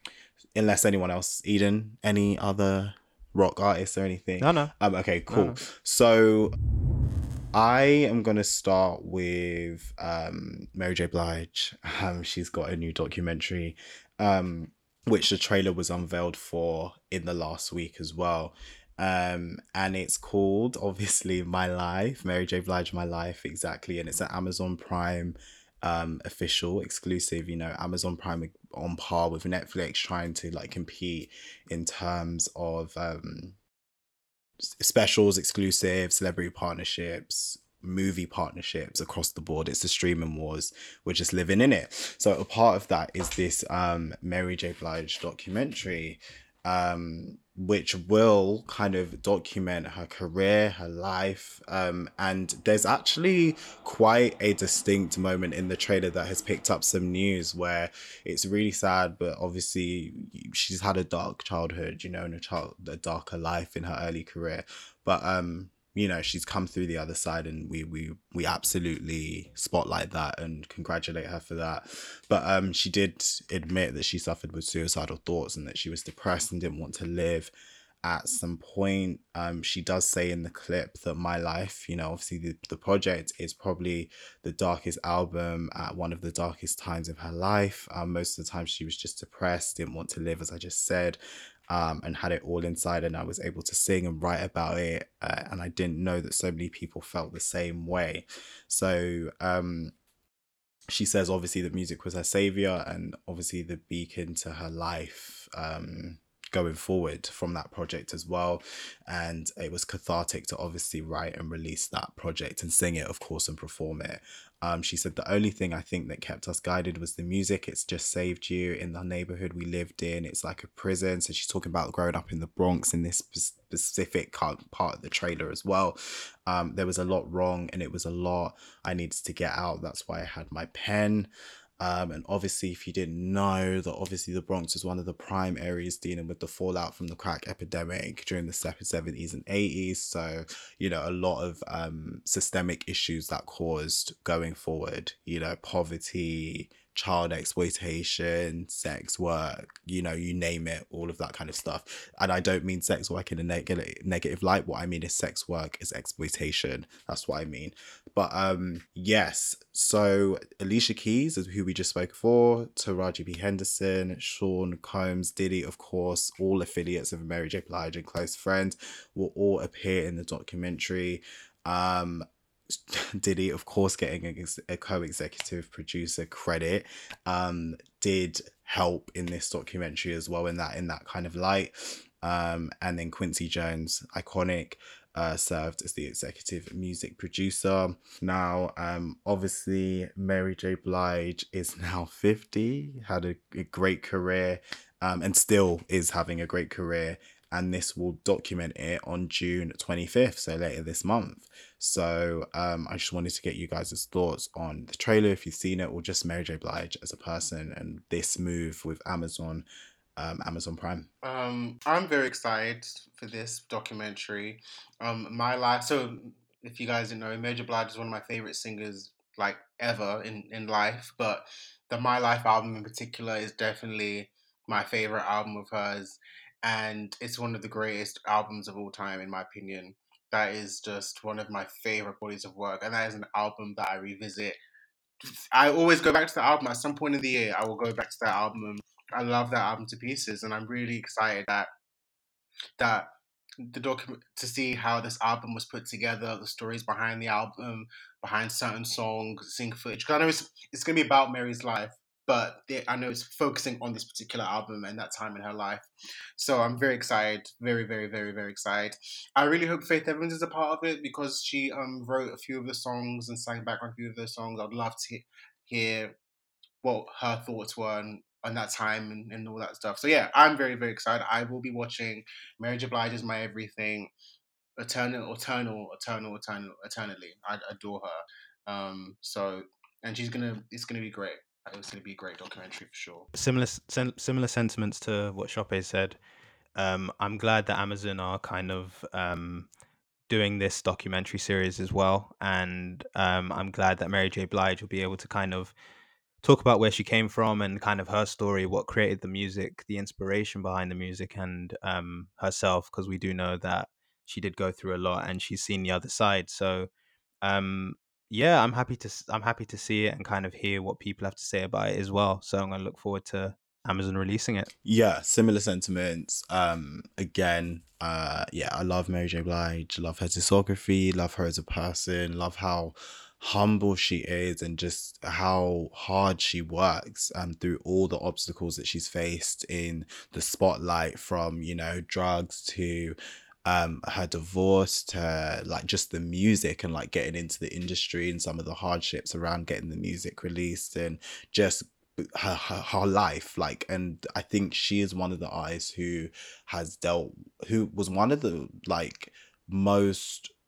unless anyone else, Eden, any other rock artists or anything. No, no. Um, okay, cool. no. So I am gonna start with um Mary J. Blige. Um, she's got a new documentary, um, which the trailer was unveiled for in the last week as well. Um, and it's called obviously My Life, Mary J. Blige, My Life, exactly. And it's an Amazon Prime um official exclusive you know amazon prime on par with netflix trying to like compete in terms of um specials exclusive celebrity partnerships movie partnerships across the board. It's the streaming wars. We're just living in it. So a part of that is this um mary j. Blige documentary um which will kind of document her career her life um and there's actually quite a distinct moment in the trailer that has picked up some news where it's really sad but obviously she's had a dark childhood you know and a child a darker life in her early career. But um you know she's come through the other side and we we we absolutely spotlight that and congratulate her for that. But um she did admit that she suffered with suicidal thoughts and that she was depressed and didn't want to live at some point. Um she does say in the clip that my life you know obviously the, the project is probably the darkest album at one of the darkest times of her life. Um most of the time she was just depressed didn't want to live as i just said um, and had it all inside, and I was able to sing and write about it. Uh, and I didn't know that so many people felt the same way. So um, she says, obviously, that music was her savior, and obviously the beacon to her life. Um, going forward from that project as well. And it was cathartic to obviously write and release that project and sing it, of course, and perform it. Um, she said the only thing I think that kept us guided was the music. It's just saved you in the neighborhood we lived in. It's like a prison. So she's talking about growing up in the Bronx in this specific part of the trailer as well. Um, there was a lot wrong and it was a lot I needed to get out. That's why I had my pen. Um, and obviously, if you didn't know that obviously the Bronx is one of the prime areas dealing with the fallout from the crack epidemic during the 70s and 80s. So, you know, a lot of um, systemic issues that caused going forward, you know, poverty, child exploitation, sex work, you know, you name it, all of that kind of stuff. And I don't mean sex work in a negative negative light. What I mean is sex work is exploitation. That's what I mean. But um yes, so Alicia Keys is who we just spoke for, Taraji P. Henderson, Sean Combs, Diddy, of course, all affiliates of Mary J. Blige and close friends will all appear in the documentary. Um, Diddy, of course, getting a, co-executive producer credit, um, did help in this documentary as well in that in that kind of light. Um, and then Quincy Jones, iconic, uh, served as the executive music producer. Now, um, obviously, Mary J. Blige is now 50, had a, a great career, um, and still is having a great career and this will document it on June 25th, so later this month. So um, I just wanted to get you guys' thoughts on the trailer, if you've seen it, or just Mary J. Blige as a person and this move with Amazon, um, Amazon Prime. Um, I'm very excited for this documentary. Um, my life. So if you guys didn't know, Mary J. Blige is one of my favorite singers like ever in in life, but the My Life album in particular is definitely my favorite album of hers and it's one of the greatest albums of all time, in my opinion. That is just one of my favorite bodies of work, and that is an album that I revisit. I always go back to the album at some point in the year. I will go back to that album. I love that album to pieces, and I'm really excited that that the document to see how this album was put together, the stories behind the album, behind certain songs, sync footage. Because I know it's it's gonna be about Mary's life, but they, I know it's focusing on this particular album and that time in her life. So I'm very excited, very, very, very, very excited. I really hope Faith Evans is a part of it because she um wrote a few of the songs and sang back on a few of those songs. I'd love to hear what her thoughts were on, on that time and, and all that stuff. So yeah, I'm very, very excited. I will be watching. Blige is my everything. Eternal, eternal, eternal, eternal, eternally. I adore her. Um, so and she's gonna, it's gonna be great it was going to be a great documentary for sure. Similar similar sentiments to what Shoppe said. Um, I'm glad that Amazon are kind of um, doing this documentary series as well, and um, I'm glad that Mary J. Blige will be able to kind of talk about where she came from and kind of her story, what created the music, the inspiration behind the music, and um, herself, because we do know that she did go through a lot and she's seen the other side. So um, yeah, I'm happy to I'm happy to see it and kind of hear what people have to say about it as well. So I'm gonna look forward to Amazon releasing it. Yeah, similar sentiments. Um, again, uh, yeah, I love Mary J. Blige. Love her discography. Love her as a person. Love how humble she is and just how hard she works um through all the obstacles that she's faced in the spotlight from you know drugs to um her divorce to like just the music and like getting into the industry and some of the hardships around getting the music released and just her, her, her life like and i think she is one of the eyes who has dealt who was one of the like most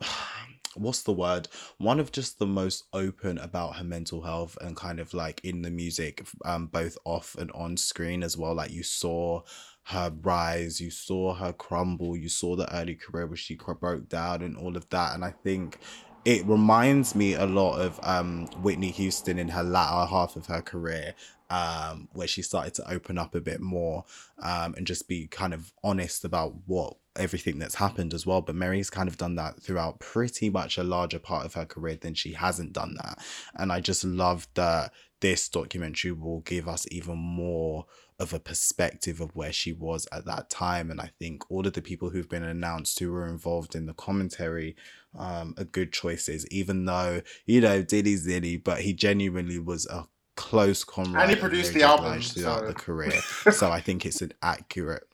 what's the word one of just the most open about her mental health and kind of like in the music um both off and on screen as well like you saw her rise, you saw her crumble, you saw the early career where she broke down and all of that. And I think it reminds me a lot of um, Whitney Houston in her latter half of her career, um, where she started to open up a bit more um, and just be kind of honest about what everything that's happened as well. But Mary's kind of done that throughout pretty much a larger part of her career than she hasn't done that. And I just love that this documentary will give us even more of a perspective of where she was at that time. And I think all of the people who've been announced who were involved in the commentary um, are good choices, even though, you know, Diddy, but he genuinely was a close comrade. And he produced the album, throughout so- the career. so I think it's an accurate.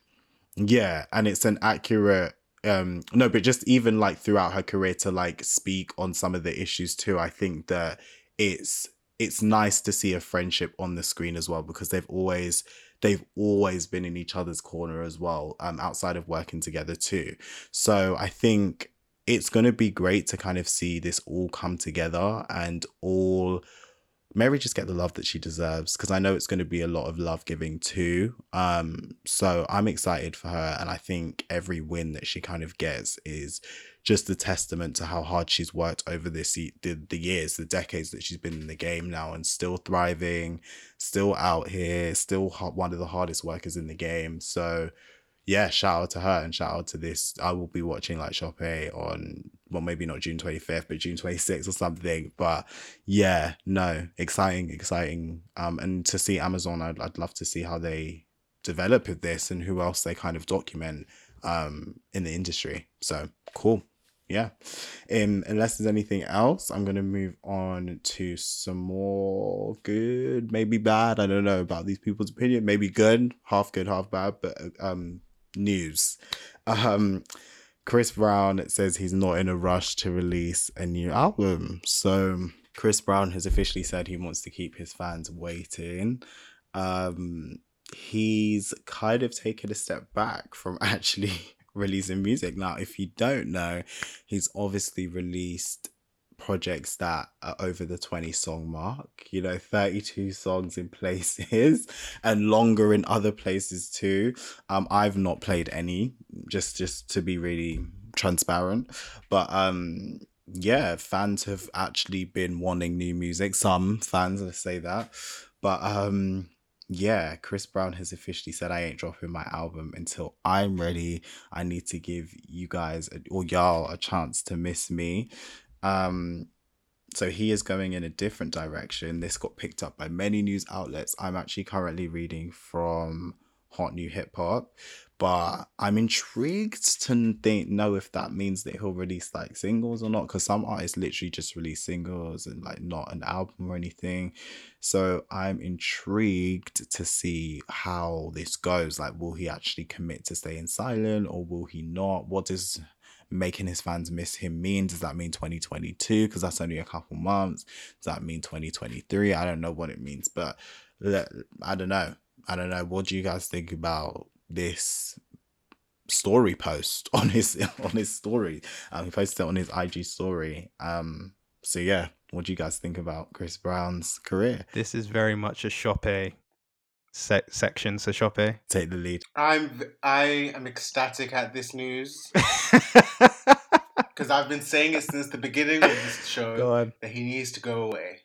Yeah, and it's an accurate. Um, no, but just even like throughout her career to like speak on some of the issues too. I think that it's it's nice to see a friendship on the screen as well because they've always they've always been in each other's corner as well um outside of working together too so i think it's going to be great to kind of see this all come together and all Mary just get the love that she deserves because I know it's going to be a lot of love giving too. Um, so I'm excited for her, and I think every win that she kind of gets is just a testament to how hard she's worked over this the, the years, the decades that she's been in the game now, and still thriving, still out here, still one of the hardest workers in the game. So yeah, shout out to her and shout out to this. I will be watching like Shop on well, maybe not June 25th, but June 26th or something. But yeah, no, exciting, exciting. Um, and to see Amazon, I'd, I'd love to see how they develop with this and who else they kind of document um in the industry. So cool. Yeah. Um, unless there's anything else, I'm gonna move on to some more good, maybe bad. I don't know about these people's opinion. Maybe good, half good, half bad, but um news. Um Chris Brown says he's not in a rush to release a new album. So Chris Brown has officially said he wants to keep his fans waiting. Um he's kind of taken a step back from actually releasing music. Now, if you don't know, he's obviously released projects that are over the 20 song mark, you know, 32 songs in places and longer in other places too. Um I've not played any just just to be really transparent, but um yeah, fans have actually been wanting new music. Some fans, let's say that. But um yeah, Chris Brown has officially said I ain't dropping my album until I'm ready. I need to give you guys or y'all a chance to miss me. Um so he is going in a different direction. This got picked up by many news outlets. I'm actually currently reading from Hot New Hip Hop, but I'm intrigued to think know if that means that he'll release like singles or not. Because some artists literally just release singles and like not an album or anything. So I'm intrigued to see how this goes. Like, will he actually commit to staying silent or will he not? What does making his fans miss him mean? Does that mean 2022? Because that's only a couple months. Does that mean 2023? I don't know what it means, but I don't know. I don't know. What do you guys think about this story post on his on his story? Um, he posted it on his IG story. Um, so yeah, what do you guys think about Chris Brown's career? This is very much a Shop se- section, so Shop Take the lead. I'm I am ecstatic at this news because I've been saying it since the beginning of this show Go on. that he needs to go away.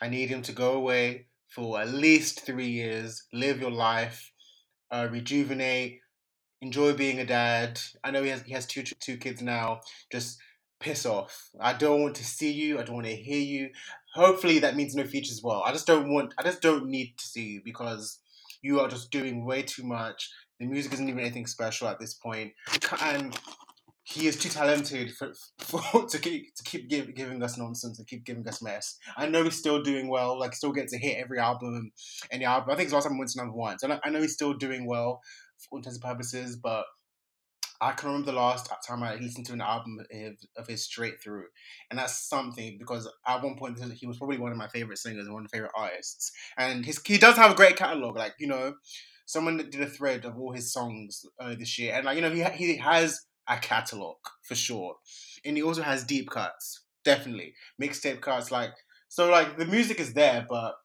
I need him to go away for at least three years, live your life, uh, rejuvenate, enjoy being a dad. I know he has he has two two kids now. Just piss off. I don't want to see you. I don't want to hear you. Hopefully that means no features as well. I just don't want. I just don't need to see you because you are just doing way too much. The music isn't even anything special at this point, and he is too talented for, for to keep to keep give, giving us nonsense and keep giving us mess. I know he's still doing well, like still gets a hit every album, any album. I think his last album went to number one, so I know he's still doing well for all intents and purposes. But I can remember the last time I listened to an album of, his straight through, and that's something because at one point he was probably one of my favorite singers and one of my favorite artists. And his he does have a great catalog, like you know, someone did a thread of all his songs uh, this year, and like you know he he has a catalog for sure, and he also has deep cuts, definitely mixtape cuts, like so like the music is there, but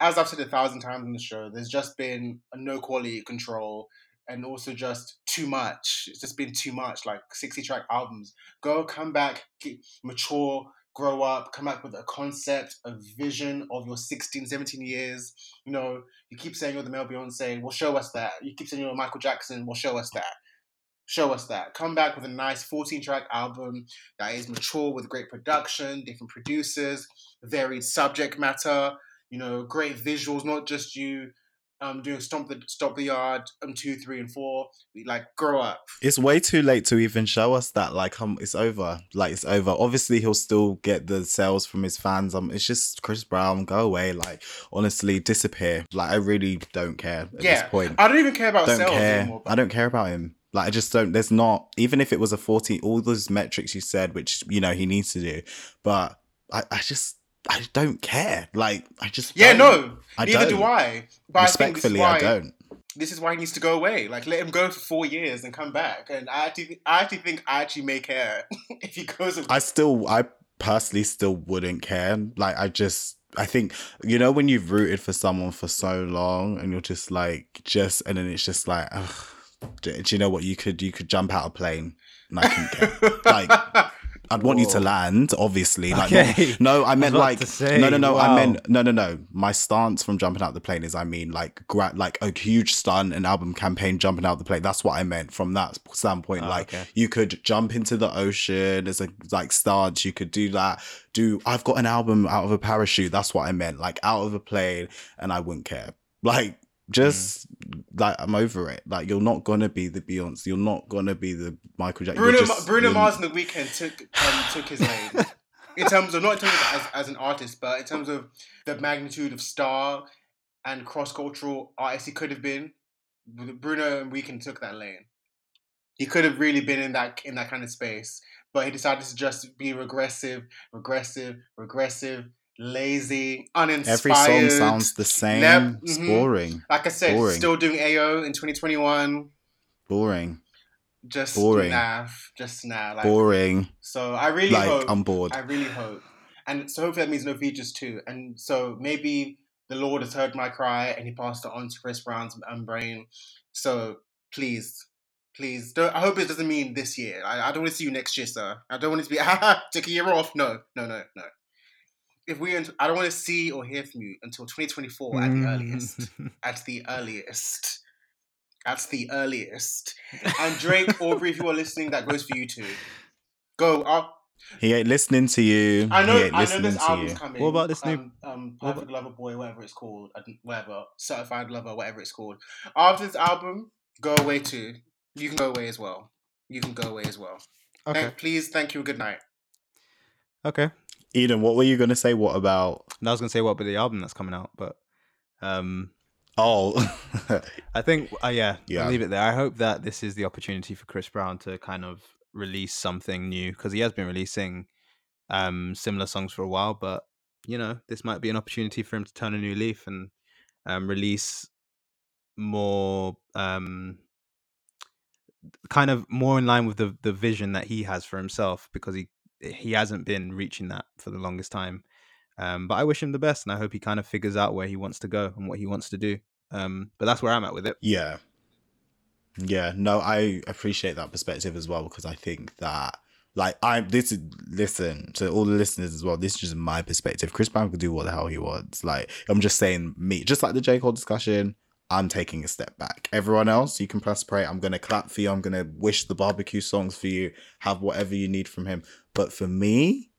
as I've said a thousand times on the show, there's just been no quality control and also just too much. It's just been too much, like 60 track albums. Go, come back, get, mature, grow up, come back with a concept, a vision of your 16, 17 years. You know, you keep saying you're the male Beyonce, well, show us that. You keep saying you're Michael Jackson, well, show us that. Show us that. Come back with a nice 14 track album that is mature with great production, different producers, varied subject matter, you know, great visuals, not just you um, doing stomp the stop the yard, um, two, three, and four. We like grow up. It's way too late to even show us that. Like, um, it's over. Like, it's over. Obviously, he'll still get the sales from his fans. Um, it's just Chris Brown. Go away. Like, honestly, disappear. Like, I really don't care at yeah, this point. I don't even care about don't sales care. anymore. I don't care about him. Like I just don't. There's not even if it was a 40, all those metrics you said, which you know he needs to do, but I, I just I don't care. Like I just Yeah, don't. no, I neither don't. do I. But I think this is why I don't. this is why he needs to go away. Like let him go for four years and come back. And I actually, I actually think I actually may care if he goes. away. I still, I personally still wouldn't care. Like I just. I think you know when you've rooted for someone for so long and you're just like just and then it's just like ugh, do, do you know what you could you could jump out a plane and I can get like I'd want you to land, obviously. Like, Okay. not- no, I meant about like say, no, no, no. I meant no, no, no. My stance from jumping out the plane is, I mean, like, gra- like a huge stunt, an album campaign, jumping out the plane. That's what I meant from that standpoint. Ah, like, okay. you could jump into the ocean as a like stance. You could do that. Do I've got an album out of a parachute? That's what I meant. Like out of a plane, and I wouldn't care. Like. Just like I'm over it. Like you're not gonna be the Beyonce. You're not gonna be the Michael Jackson. Bruno, just- Bruno Mars in The Weeknd took um, took his lane in terms of not in terms of as, as an artist, but in terms of the magnitude of star and cross cultural artist he could have been. Bruno and Weeknd took that lane. He could have really been in that in that kind of space, but he decided to just be regressive, regressive, regressive, lazy, uninspired. Every song sounds the same. Mhm. boring. like I said, boring. still doing AO in 2021. Boring. Just Boring. nah, just nah. Like, Boring. So I really Like hope. I'm bored. I really hope. And so hopefully that means no features too. And so maybe the Lord has heard my cry and he passed it on to Chris Brown's um, brain. So please, please, don't, I hope it doesn't mean this year. I, I don't want to see you next year, sir. I don't want it to be, take a year off. No, no, no, no. If we, I don't want to see or hear from you until 2024 at the earliest. At the earliest. At the earliest. And Drake, Aubrey, if you are listening, that goes for you too. Go up. He ain't listening to you. I know, he ain't I know listening this to album's you. coming. What about this new- um, um, what Perfect Lover Boy, whatever it's called, whatever, Certified Lover, whatever it's called. After this album, go away too. You can go away as well. You can go away as well. okay. Thank, please, thank you. Good night. Okay. Eden, what were you gonna say? What about? And I was gonna say what about the album that's coming out, but um, Oh, I think uh, yeah, Yeah. I'll leave it there. I hope that this is the opportunity for Chris Brown to kind of release something new because he has been releasing um similar songs for a while, but you know this might be an opportunity for him to turn a new leaf and um release more um kind of more in line with the the vision that he has for himself because he he hasn't been reaching that for the longest time. Um, but I wish him the best, and I hope he kind of figures out where he wants to go and what he wants to do. Um, but that's where I'm at with it. yeah, yeah. No, I appreciate that perspective as well because I think that. Like I this is listen to all the listeners as well. This is just my perspective. Chris Brown could do what the hell he wants. Like I'm just saying, me just like the J Cole discussion. I'm taking a step back. Everyone else, you can press pray. I'm gonna clap for you. I'm gonna wish the barbecue songs for you. Have whatever you need from him. But for me,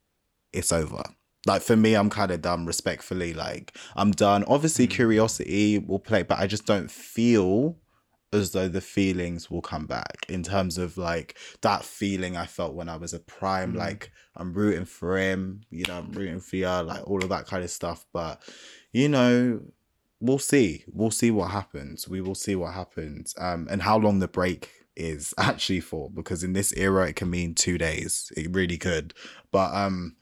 it's over. Like for me, I'm kind of done. Respectfully, like I'm done. Obviously, Mm. curiosity will play, but I just don't feel as though the feelings will come back in terms of like that feeling I felt when I was a prime. Mm. Like I'm rooting for him, you know, I'm rooting for you, like all of that kind of stuff. But you know, we'll see. We'll see what happens. We will see what happens. Um, and how long the break is actually for, because in this era it can mean two days. It really could. But um,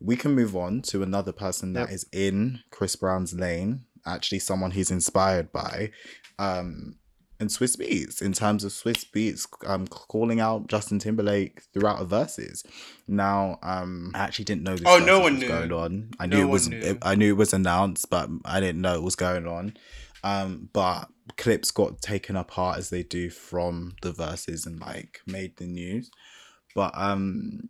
we can move on to another person that Yep. is in Chris Brown's lane. Actually, someone he's inspired by. Um, and Swizz Beatz, in terms of Swizz Beatz, um, calling out Justin Timberlake throughout the Verzuz. Now, um, I actually didn't know this. Oh, no one was knew. going on. I No knew it was. I knew it was announced, but I didn't know it was going on. Um, but clips got taken apart as they do from the Verzuz and like made the news. But um,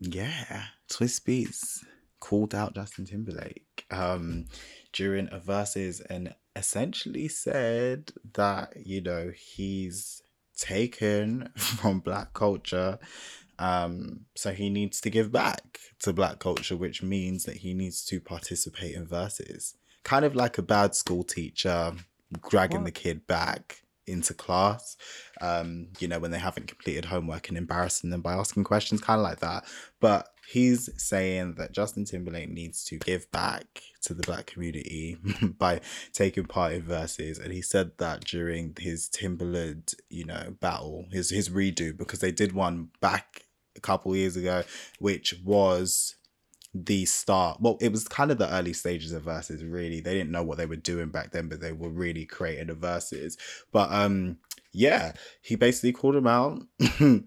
yeah, Swizz Beatz called out Justin Timberlake um during a Verzuz and essentially said that you know he's taken from black culture um so he needs to give back to black culture which means that he needs to participate in Verzuz kind of like a bad school teacher dragging What? the kid back into class. Um, you know, when they haven't completed homework and embarrassing them by asking questions, kind of like that. But he's saying that Justin Timberlake needs to give back to the black community by taking part in Verzuz. And he said that during his Timberland, you know, battle, his his redo, because they did one back a couple years ago, which was the start. Well, it was kind of the early stages of Verzuz, really. They didn't know what they were doing back then, but they were really creating the Verzuz. But um, yeah, he basically called him out.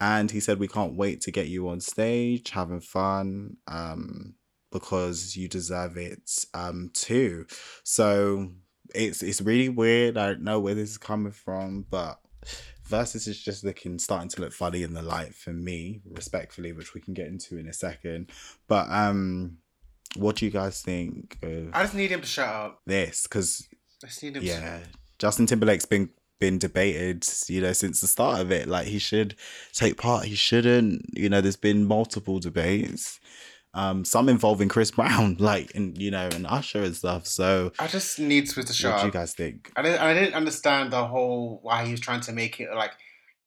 and he said we can't wait to get you on stage having fun um because you deserve it um too so it's it's really weird i don't know where this is coming from but Verzuz is just looking starting to look funny in the light for me respectfully which we can get into in a second. But um what do you guys think of I just need him to shut up. this? Because I just him. yeah justin timberlake's been been debated you know since the start of it. Like he should take part he shouldn't. You know there's been multiple debates um some involving chris brown like and you know and usher and stuff so I just need Swizz to shut what do you guys think I didn't. I didn't understand the whole why he was trying to make it like,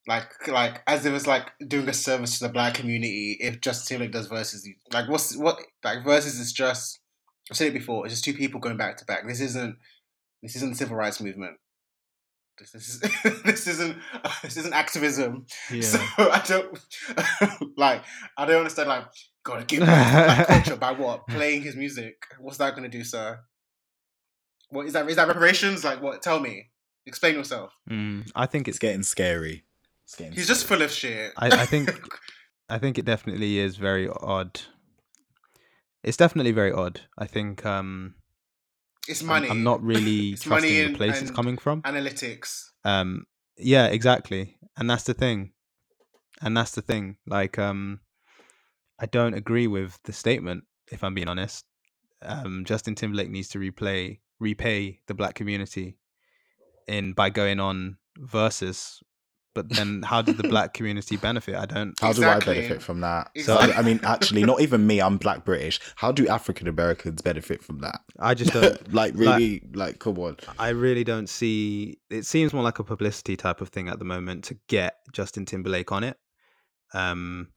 like, like as it was like doing a service to the black community. If Justin Timberlake does Verzuz, like what's what like Verzuz is just. I've said it before. It's just two people going back to back. This isn't. This isn't the civil rights movement. This, this is this isn't this isn't activism. So I don't like. I don't understand. Like, gotta give back culture by what? Playing his music. What's that gonna do, sir? What is that? Is that reparations? Like, what? Tell me. Explain yourself. Mm, I think it's getting scary it's getting He's just full of shit. I, I think. I think it definitely is very odd. It's definitely very odd. I think um, it's I'm- money. I'm, not really trusting the and- place it's coming from. analytics. Um, yeah, exactly, and that's the thing, and that's the thing. Like, um, I don't agree with the statement. If I'm being honest, um, Justin Timberlake needs to replay repay the black community in by going on Verzuz. But then, how did the black community benefit? I don't. how Exactly. do I benefit from that? So- I, I mean, actually, not even me. I'm Black British. How do African Americans benefit from that? I just don't. like, really, like, come on. I really don't see. It seems more like a publicity type of thing at the moment to get Justin Timberlake on it. Um,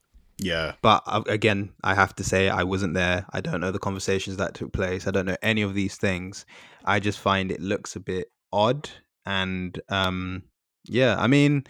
Yeah, but uh, again, I have to say I wasn't there. I don't know the conversations that took place. I don't know any of these things. I just find it looks a bit odd. And um, yeah, I mean,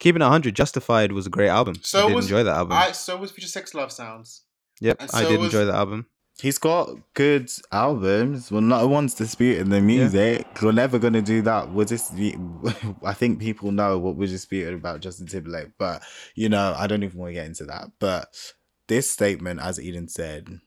keeping it hundred, Justified was a great album. So I did was- enjoy that album. I so was Future Sex Love Sounds. yep, I did was- enjoy that album. He's got good albums. Well, no one's disputing the music. We're never gonna do that. We're just. I think people know what we're disputing about Justin Timberlake, but you know, I don't even want to get into that. But this statement, as Eden said,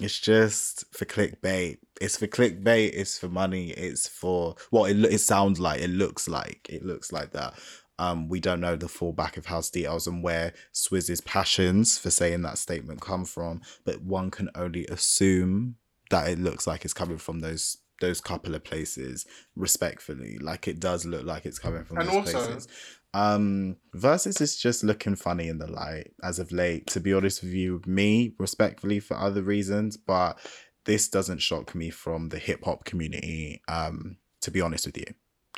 it's just for clickbait. It's for clickbait. It's for money. It's for what it, it sounds like. It looks like. It looks like that. Um, we don't know the full back of house details and where Swizz's passions for saying that statement come from, but one can only assume that it looks like it's coming from those those couple of places. Respectfully, like it does look like it's coming from And those also- places. Um, Verzuz is just looking funny in the light as of late. To be honest with you, me respectfully for other reasons, but this doesn't shock me from the hip hop community. Um, to be honest with you,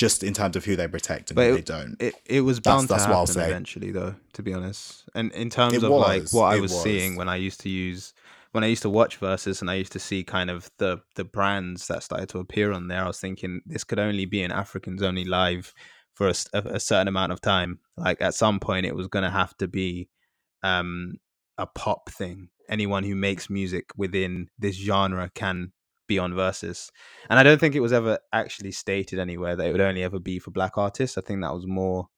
just in terms of who they protect and But who it- they don't. It it was bound that's to I'll happen eventually, though. To be honest, and in terms It of like what I was, was. seeing when I used to use when I used to watch Verzuz, and I used to see kind of the the brands that started to appear on there. I was thinking this could only be an Africans only live for a certain amount of time. Like at some point, it was going to have to be um a pop thing. Anyone who makes music within this genre can be on Verzuz and i don't think it was ever actually stated anywhere that it would only ever be for black artists i think that was more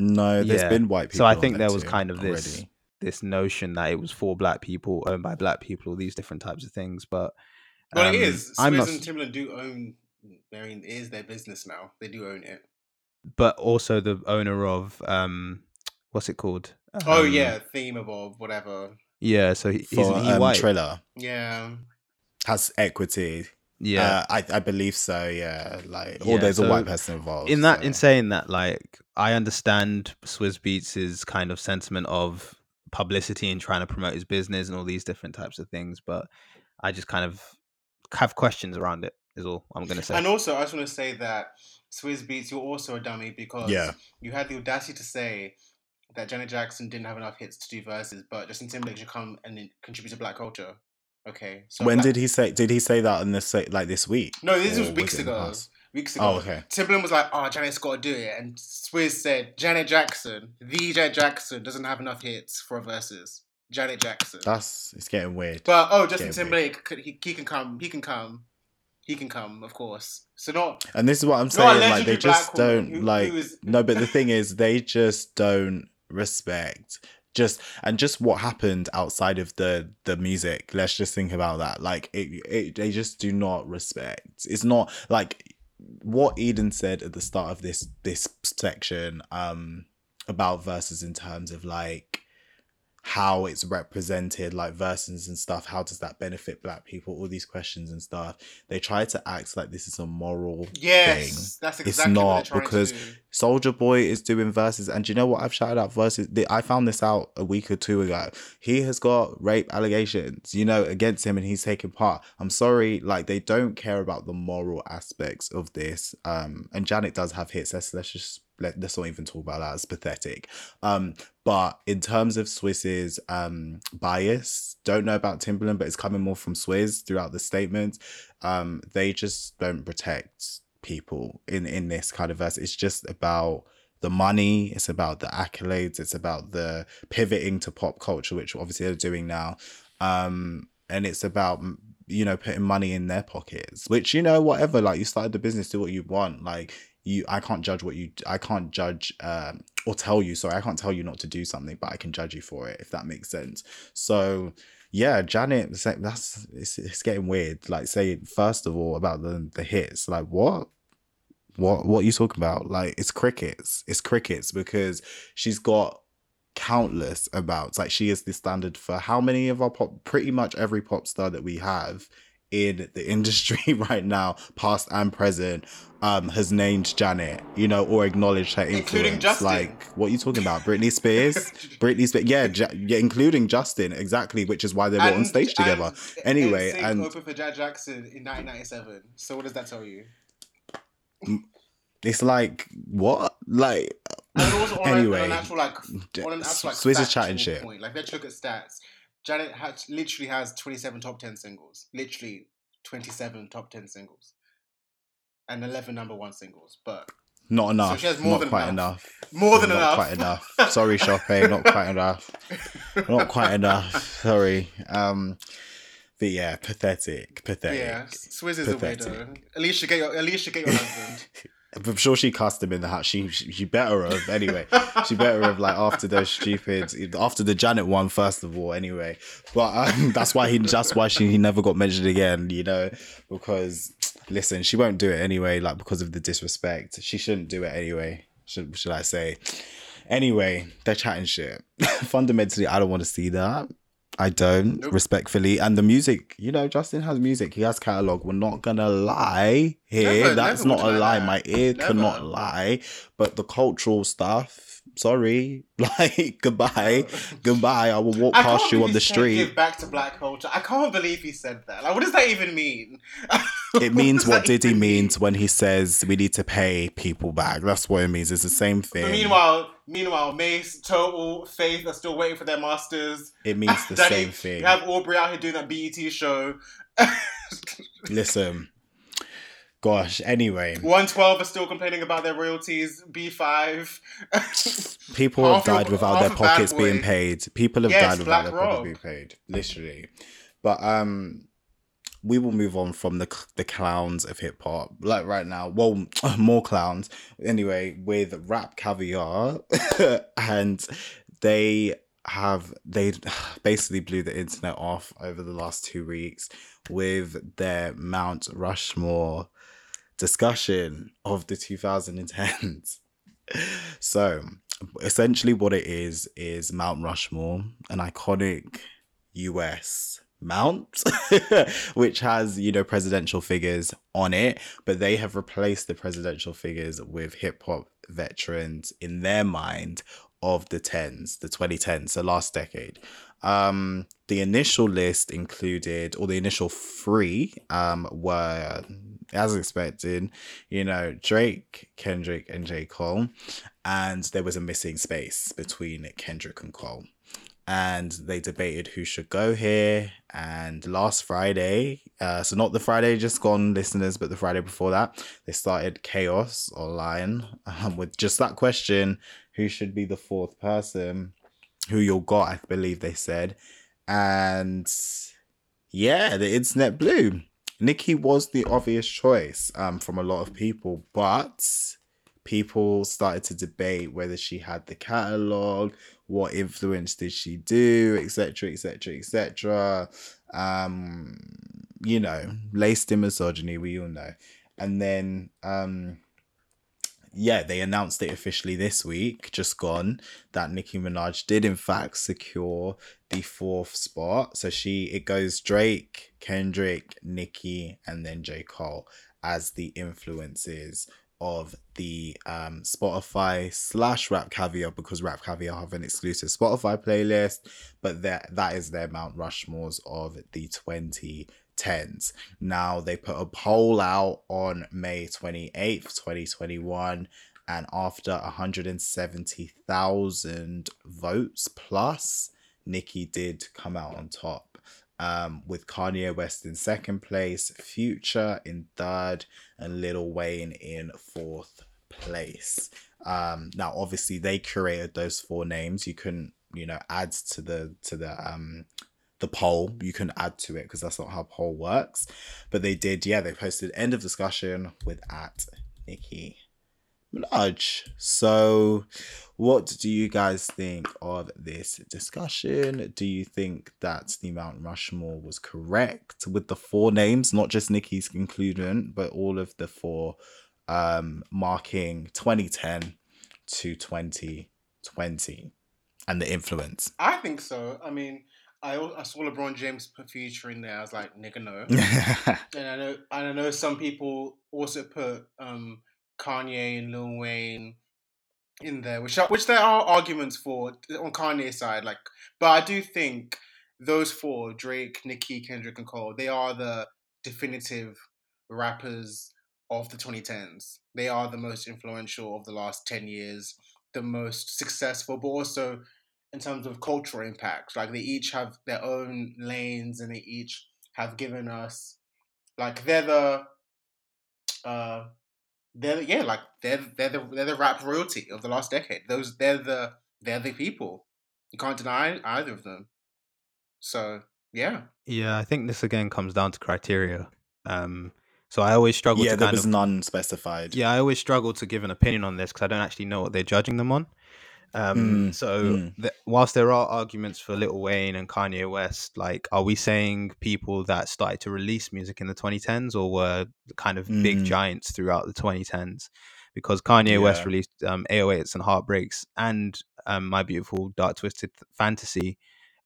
no, there's yeah. been white people. So I think there there was kind of this already. this notion that it was for black people, owned by black people, all these different types of things. But Well, um, it is. I'm Swizz not, and Timberland do own. I mean, it is their business now. They do own it. but also the owner of um, what's it called? Oh Um, yeah, theme of whatever. yeah. So he, he's For he um, white. Triller Yeah. Has equity. yeah. uh, I I believe so. Yeah, like or Yeah, there's a white person involved. in that, so. in saying that, like I understand Swizz Beatz' kind of sentiment of publicity and trying to promote his business and all these different types of things, but I just kind of have questions around it. Is all I'm gonna say. And also, I just want to say that Swizz Beatz, you're also a dummy because Yeah. you had the audacity to say that Janet Jackson didn't have enough hits to do Verzuz, but Justin Timberlake should come and contribute to black culture. Okay. So when did he say? Did he say that in this like this week? No, this was weeks the ago. Weeks ago. Oh, okay. Timberland was like, "Oh, Janet's got to do it," and Swizz said, "Janet Jackson, the Janet Jackson, doesn't have enough hits for a Verzuz." Janet Jackson. That's it's getting weird. But oh, Justin Timberlake, could, he, he can come. He can come. He can come, of course. So not And this is what I'm saying. Like they just don't who- like. who is- No, but the thing is, they just don't respect. Just and just what happened outside of the the music. Let's just think about that. Like it, it they just do not respect. It's not like what Eden said at the start of this this section um about Verzuz in terms of like how it's represented like Verzuz and stuff how does that benefit black people all these questions and stuff they try to act like this is a moral yes, thing that's It's exactly what not, because. Soulja Boy is doing Verzuz, and do you know what? I've shouted out Verzuz. I found this out a week or two ago. He has got rape allegations, you know, against him, and he's taking part. I'm sorry, like they don't care about the moral aspects of this. Um, and Janet does have hits. Let's let's just let let's not even talk about that. It's pathetic. Um, but in terms of Swizz's um bias, don't know about Timberland, but it's coming more from Swiss throughout the statement. Um, they just don't protect people in in this kind of verse. It's just about the money. It's about the accolades. It's about the pivoting to pop culture, which obviously they're doing now. Um, and it's about you know putting money in their pockets. Which you know whatever. Like you started the business, do what you want. Like you, I can't judge what you. I can't judge um, or tell you. Sorry, I can't tell you not to do something, but I can judge you for it if that makes sense. So yeah, Janet, that's it's, it's getting weird. Like, say first of all about the the hits. Like, what, what, what are you talking about? Like, it's crickets. It's crickets because she's got countless abouts. Like, she is the standard for how many of our pop? Pretty much every pop star that we have in the industry right now, past and present, um, has named Janet, you know, or acknowledged her influence. Including Justin. Like, what are you talking about? Britney Spears? Britney Spears, yeah, ja- yeah, including Justin, exactly, which is why they were on stage together. and Anyway, NSYNC and- opened for Janet Jackson in 1997. So what does that tell you? It's like what? Like And also on, anyway, an actual like an actual like Swizz is chatting shit. Point. Like let's look at stats. Janet has, literally has 27 top 10 singles. Literally 27 top 10 singles. And 11 number one singles. But Not enough. she has more not than quite enough. enough. more than not enough. quite enough. Sorry, Shoppe, not quite enough. Not quite enough. Sorry. Um, but yeah, pathetic, pathetic. yeah, Swizz is a Pathetic. weirdo. Alicia, get your Alicia, get your husband. I'm sure she cast him in the hat. She, she she better have anyway. she better have like after those stupid after the Janet one first of all anyway. But um, that's why he that's why she he never got mentioned again. You know because listen she won't do it anyway like because of the disrespect. She shouldn't do it anyway. Should should I say? Anyway, they're chatting shit. Fundamentally, I don't want to see that. I don't Nope. respectfully. And the music, you know, Justin has music. He has catalog. We're not gonna lie here. Never- That's never not a lie. lie. My ear Never. cannot lie. But the cultural stuff, sorry, like goodbye, goodbye. I will walk I past you on the street. Give back to black culture. I can't believe he said that. Like, what does that even mean? It means what Diddy mean? means when he says we need to pay people back. That's what it means. It's the same But thing. meanwhile, meanwhile, Mase, Total, Faith are still waiting for their masters. it means the Daddy, same thing. You have Aubrey out here doing that BET show. Listen, gosh. Anyway, 112 are still complaining about their royalties. B5. people have Half died without their pockets being paid. People have Yes, died without Black their pockets being paid. Literally. But um we will move on from the the clowns of hip hop. Like right now, well, more clowns. Anyway, with rap caviar, and they have they basically blew the internet off over the last two weeks with their Mount Rushmore discussion of the 2010s. So essentially, what it is is Mount Rushmore, an iconic US mount, which has, you know, presidential figures on it, but they have replaced the presidential figures with hip hop veterans in their mind of the 10s, the 2010s, the last decade. Um, the initial list included, or the initial three, um, were as expected, you know, Drake, Kendrick, and J. Cole. And there was a missing space between Kendrick and Cole. And they debated who should go here. And last Friday, uh, so not the Friday just gone, listeners, but the Friday before that, they started Chaos online um, with just that question who should be the fourth person? Who you'll got, I believe they said. And yeah, the internet blew. Nicki was the obvious choice um, from a lot of people, but people started to debate whether she had the catalog, what influence did she do, etc., etc., etc. Um, you know, laced in misogyny, we all know. And then um yeah, they announced it officially this week, just gone, that Nicki Minaj did in fact secure the fourth spot. So she it goes Drake, Kendrick, Nicki, and then J. Cole as the influences of the um Spotify slash Rap Caviar because Rap Caviar have an exclusive Spotify playlist, but that that is their Mount Rushmores of the 2010s. Now they put a poll out on May 28th, 2021, and after 170,000 votes plus, Nicki did come out on top. Um, with Kanye West in second place, Future in third, and Lil Wayne in fourth place. Um, now, obviously, they curated those four names. You couldn't, you know, add to the to the um the poll. You can add to it because that's not how poll works. But they did, yeah. They posted end of discussion with at Nicki Minaj. So, what do you guys think of this discussion? Do you think that the Mount Rushmore was correct with the four names, not just Nicki's conclusion, but all of the four um, marking 2010 to 2020 and the influence? I think so. I mean, I, I saw LeBron James put Future in there. I was like, nigga, no. and I know, and I know some people also put um, Kanye and Lil Wayne in there, which are, which there are arguments for on Kanye's side. Like, but I do think those four Drake, Nicki, Kendrick, and Cole they are the definitive rappers of the 2010s. They are the most influential of the last 10 years, the most successful, but also in terms of cultural impact. Like they each have their own lanes and they each have given us like they're the uh they're yeah, like they're they're the they're the rap royalty of the last decade. Those they're the they're the people. You can't deny either of them. So yeah. Yeah, I think this again comes down to criteria. Um, so I always struggle yeah, to there kind was of none specified. yeah, I always struggle to give an opinion on this because I don't actually know what they're judging them on. Um, Mm, so mm. th- whilst there are arguments for Little Wayne and Kanye West, like, are we saying people that started to release music in the 2010s or were kind of big Mm. giants throughout the 2010s? Because Kanye West Yeah. released um, 808s and Heartbreaks and um, My Beautiful Dark Twisted Fantasy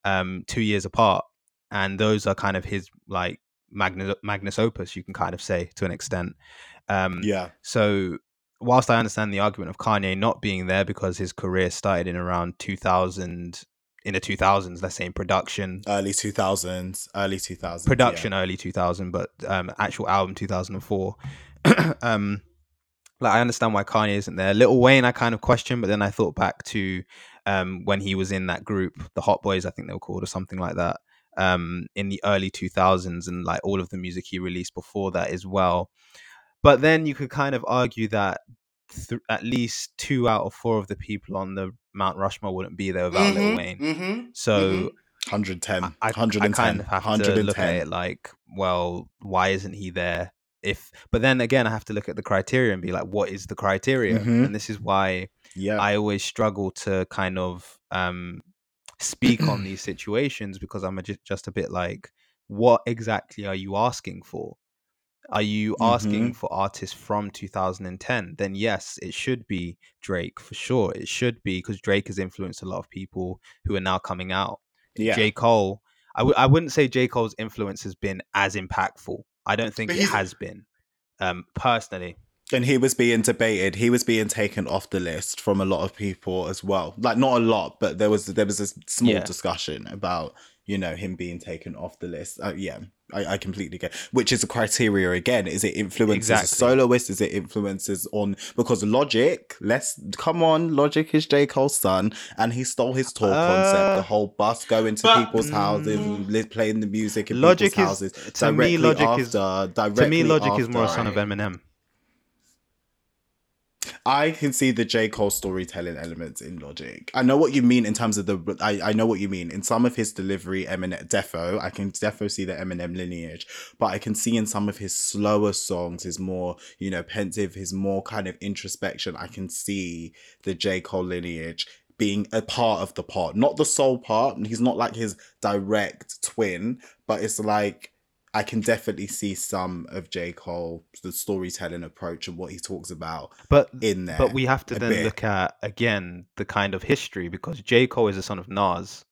um, two years apart, and those are kind of his like magnus magnus opus, you can kind of say to an extent. Um, Yeah. so, whilst I understand the argument of Kanye not being there because his career started in around 2000, in the 2000s, let's say in production, Early 2000s, early 2000s. production early 2000, but um, actual album 2004. um, like I understand why Kanye isn't there. Little Wayne, I kind of question, but then I thought back to um, when he was in that group, the Hot Boys, I think they were called, or something like that, um, in the early 2000s, and like all of the music he released before that as well. But then you could kind of argue that th- at least two out of four of the people on the Mount Rushmore wouldn't be there without Little Wayne. Mm-hmm. So Mhm. 110. I, I, 110. I kind of have to 110. look at it like, well, why isn't he there? If, but then again, I have to look at the criteria and be like, what is the criteria? Mhm. And this is why yeah. I always struggle to kind of um, speak on these situations because I'm a, just a bit like, what exactly are you asking for? Are you asking Mhm. for artists from 2010? Then yes, it should be Drake for sure. It should be because Drake has influenced a lot of people who are now coming out. yeah. J. Cole, I w- I wouldn't say J. Cole's influence has been as impactful. I don't think it has been, um, personally. And he was being debated. He was being taken off the list from a lot of people as well. Like not a lot, but there was there was a small Yeah. discussion about you know him being taken off the list. Uh, yeah, I, I completely get. Which is a criteria again? Is it influences Exactly. soloist? Is it influences on because Logic? Let's come on. Logic is J Cole's son, and he stole his tour concept. Uh, The whole bus going to but- people's houses, Mm. li- playing the music in Logic people's is- houses. to me, Logic is- after, To me, Logic is more a son of Eminem. I can see the J. Cole storytelling elements in Logic. I know what you mean in terms of the. I, I know what you mean in some of his delivery. Eminem, defo. I can defo see the Eminem lineage, but I can see in some of his slower songs, his more you know pensive, his more kind of introspection. I can see the J. Cole lineage being a part of the part, not the sole part. He's not like his direct twin, but it's like I can definitely see some of J. Cole, the storytelling approach and what he talks about But in there. but we have to then bit. look at again the kind of history because J Cole is the son of Nas,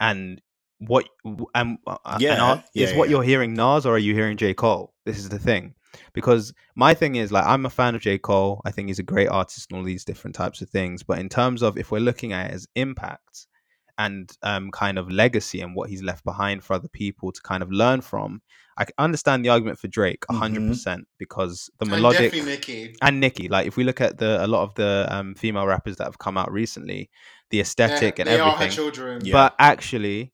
and what w- and, uh, and Yeah, is yeah, what you're hearing Nas or are you hearing J Cole? This is the thing, because my thing is like I'm a fan of J Cole. I think he's a great artist and all these different types of things. But in terms of if we're looking at it as impact and um kind of legacy and what he's left behind for other people to kind of learn from, I can understand the argument for Drake a hundred Mhm. percent because the melodic definitely Nicki. and Nicki. Like if we look at the a lot of the um, female rappers that have come out recently, the aesthetic They- and they are her everything. children. Yeah. But actually,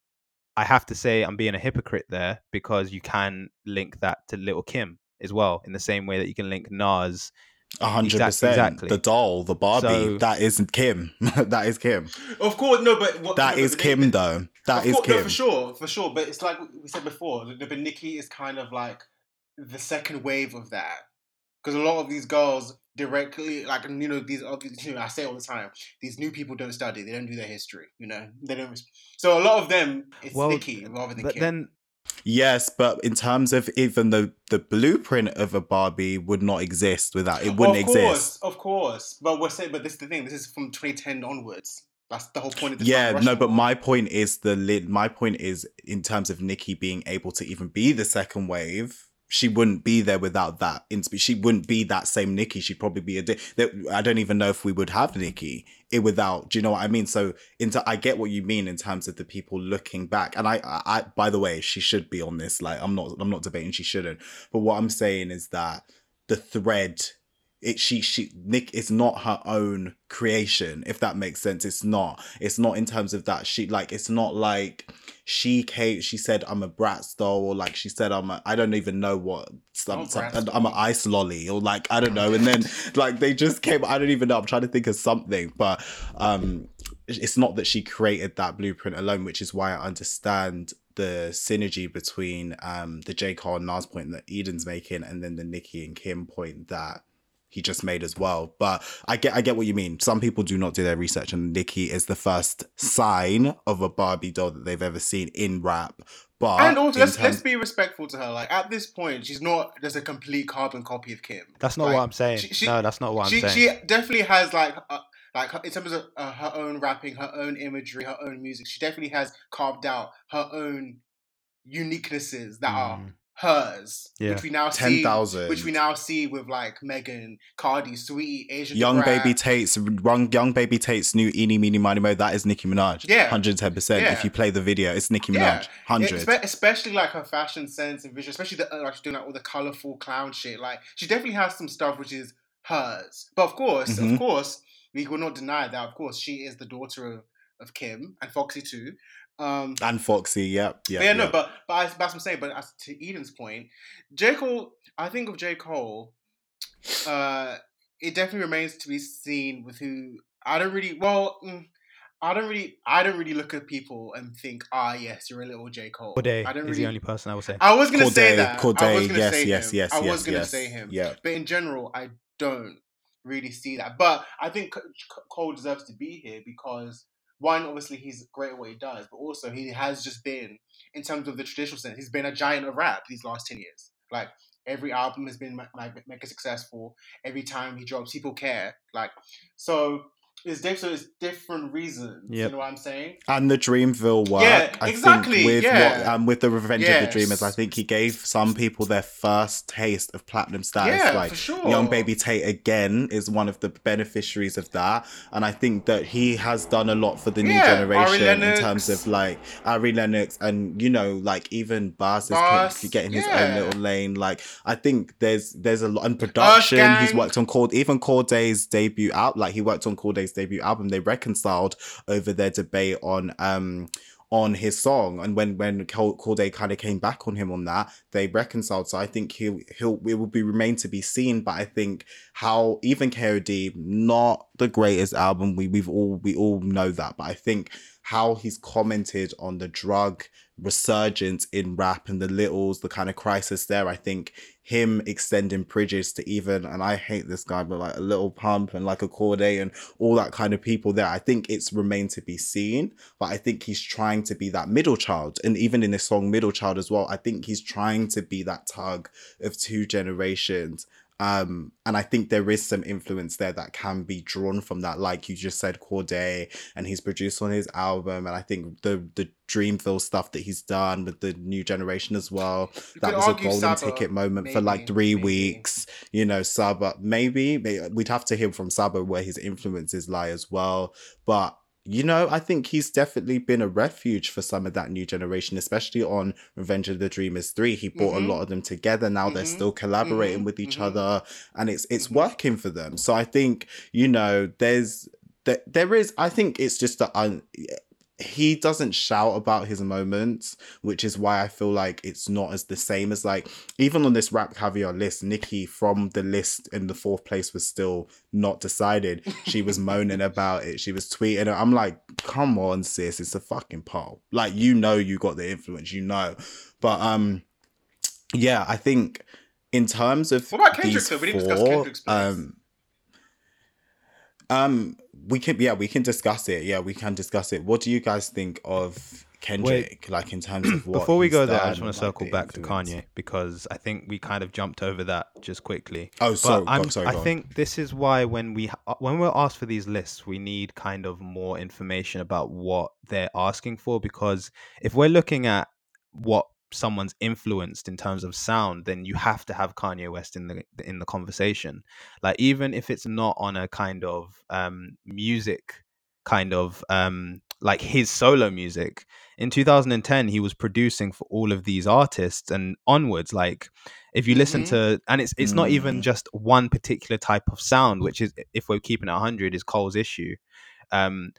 I have to say I'm being a hypocrite there because you can link that to Little Kim as well, in the same way that you can link Nas. A hundred Exact- percent. exactly. The doll, the Barbie, So- that isn't Kim. that is Kim. Of course, no, but what, That no, is but Kim, they- though. That is of is course, no, Kim. for sure, for sure. But it's like we said before. The, but Nicki is kind of like the second wave of that because a lot of these girls directly, like you know, these you know, I say all the time, these new people don't study. They don't do their history. You know, they don't. So a lot of them, it's Well, Nicki rather than But Kim. then, Yes, but in terms of even the the blueprint of a Barbie would not exist without it wouldn't of course, exist. of course. But we're saying, but this is the thing. This is from 2010 onwards. That's the whole point of this. Yeah, no, but my point is the. My point is in terms of Nicki being able to even be the second wave. She wouldn't be there without that. She wouldn't be that same Nicki. She'd probably be a. Di- I don't even know if we would have Nicki it without. Do you know what I mean? So into I get what you mean in terms of the people looking back. And I, I, I by the way, she should be on this. Like I'm not. I'm not debating she shouldn't. But what I'm saying is that the thread it she she nick it's not her own creation if that makes sense. It's not. It's not in terms of that. She like it's not like she came she said i'm a bratz doll or like she said i'm a i don't even know what some, Oh, some, i'm an ice lolly or like i don't know. And then like they just came i don't even know. I'm trying to think of something. But um it's not that she created that blueprint alone which is why i understand the synergy between um the J. Cole and Nas point that Eden's making and then the Nicki and Kim point that he just made as well. But I get I get what you mean. Some people do not do their research and Nicki is the first sign of a Barbie doll that they've ever seen in rap. But and also, let's, terms- let's be respectful to her. Like at this point, she's not just a complete carbon copy of Kim. that's not Like, what I'm saying. she- she- no, that's not what I'm she, saying. she definitely has like uh, like in terms of uh, her own rapping, her own imagery, her own music. She definitely has carved out her own uniquenesses that are Mm. Hers, Yeah. which we now ten see, thousand. which we now see with like Megan, Cardi, Saweetie, Asian Young Brat. baby Tate's young young baby Tate's new eeny meeny miny mo. That is Nicki Minaj. Yeah. hundred ten percent. Yeah. If you play the video, it's Nicki Yeah. Minaj. Hundred. Espe- especially like her fashion sense and vision, especially the uh, like she's doing like all the colorful clown shit. Like she definitely has some stuff which is hers. But of course, Mhm. of course, we will not deny that. Of course, she is the daughter of of Kim and Foxy too. Um, and Foxy. Yep. but Yeah. yeah, no, but but I, that's what I'm saying. But as to Eden's point, J Cole, I think of J Cole. Uh, it definitely remains to be seen with who I don't really. Well, mm, I don't really. I don't really look at people and think, ah, yes, you're a little J Cole. Cordae I don't is really. the only person I would say. I was gonna say Cordae, that. I was Cordae, gonna yes, say yes, him. yes, I was yes, gonna yes. say him. Yeah. But in general, I don't really see that. But I think C- C- Cole deserves to be here because one, obviously, he's great at what he does, but also he has just been, in terms of the traditional sense, he's been a giant of rap these last ten years. Like every album has been like mega successful. Every time he drops, people care. Like so. It's different. So it's different reasons. Yep. You know what I'm saying? and the Dreamville work. Yeah, I exactly, think with yeah. what um, with the Revenge of the Dreamers, I think he gave some people their first taste of platinum status. Yeah, like for sure. Young Baby Tate again is one of the beneficiaries of that, and I think that he has done a lot for the new Yeah, Ari generation in terms of like Ari Lennox and you know like even Bars is Bas, ke- getting his own little lane. Like I think there's there's a lot in production. He's worked on Cord even Cordae's debut out. Like he worked on Cordae's debut album. They reconciled over their debate on um on his song. And when when Cor- Cordae kind of came back on him on that they reconciled. So I think he'll he'll it will be remain to be seen. But I think how even KOD not the greatest album we we've all we all know that. But I think how he's commented on the drug resurgence in rap and the littles the kind of crisis there I think him extending bridges to even and I hate this guy but like a little pump and like a Cordae and all that kind of people there I think it's remained to be seen but I think he's trying to be that middle child. And even in this song, Middle Child as well, I think he's trying to be that tug of two generations. Um, and I think there is some influence there that can be drawn from that, like you just said, Cordae, and he's produced on his album. And I think the the Dreamville stuff that he's done with the new generation as well. You that was a golden Saba, ticket moment for like three maybe. weeks. You know, Saba, maybe, may- we'd have to hear from Saba where his influences lie as well. But you know, I think he's definitely been a refuge for some of that new generation, especially on Revenge of the Dreamers 3. He brought Mhm. a lot of them together. Now they're Mhm. still collaborating Mhm. with each Mhm. other and it's it's Mhm. working for them. So I think, you know, there's there, there is I think it's just that un, he doesn't shout about his moments, which is why I feel like it's not as the same as like even on this rap caviar list, Nicki from the list in the fourth place was still not decided. She was moaning about it. She was tweeting. I'm like, come on, sis, it's a fucking poll. Like you know, you got the influence, you know. But um, yeah, I think in terms of What about Kendrick, these though? We didn't discuss Kendrick's place. um, um, we can yeah, we can discuss it. Yeah, we can discuss it. What do you guys think of Kendrick? like in terms of what Before we go there, I just want to circle the back to? Kanye because I think we kind of jumped over that just quickly. Oh, sorry, I'm, sorry. I think this is why when we when we're asked for these lists, we need kind of more information about what they're asking for. Because if we're looking at what someone's influenced in terms of sound, then you have to have Kanye West in the in the conversation. Like even if it's not on a kind of um, music kind of um, like his solo music. In 2010, he was producing for all of these artists and onwards. Like if you listen Mhm. to and it's it's not even Mm. just one particular type of sound which is if we're keeping it 100 is cole's issue um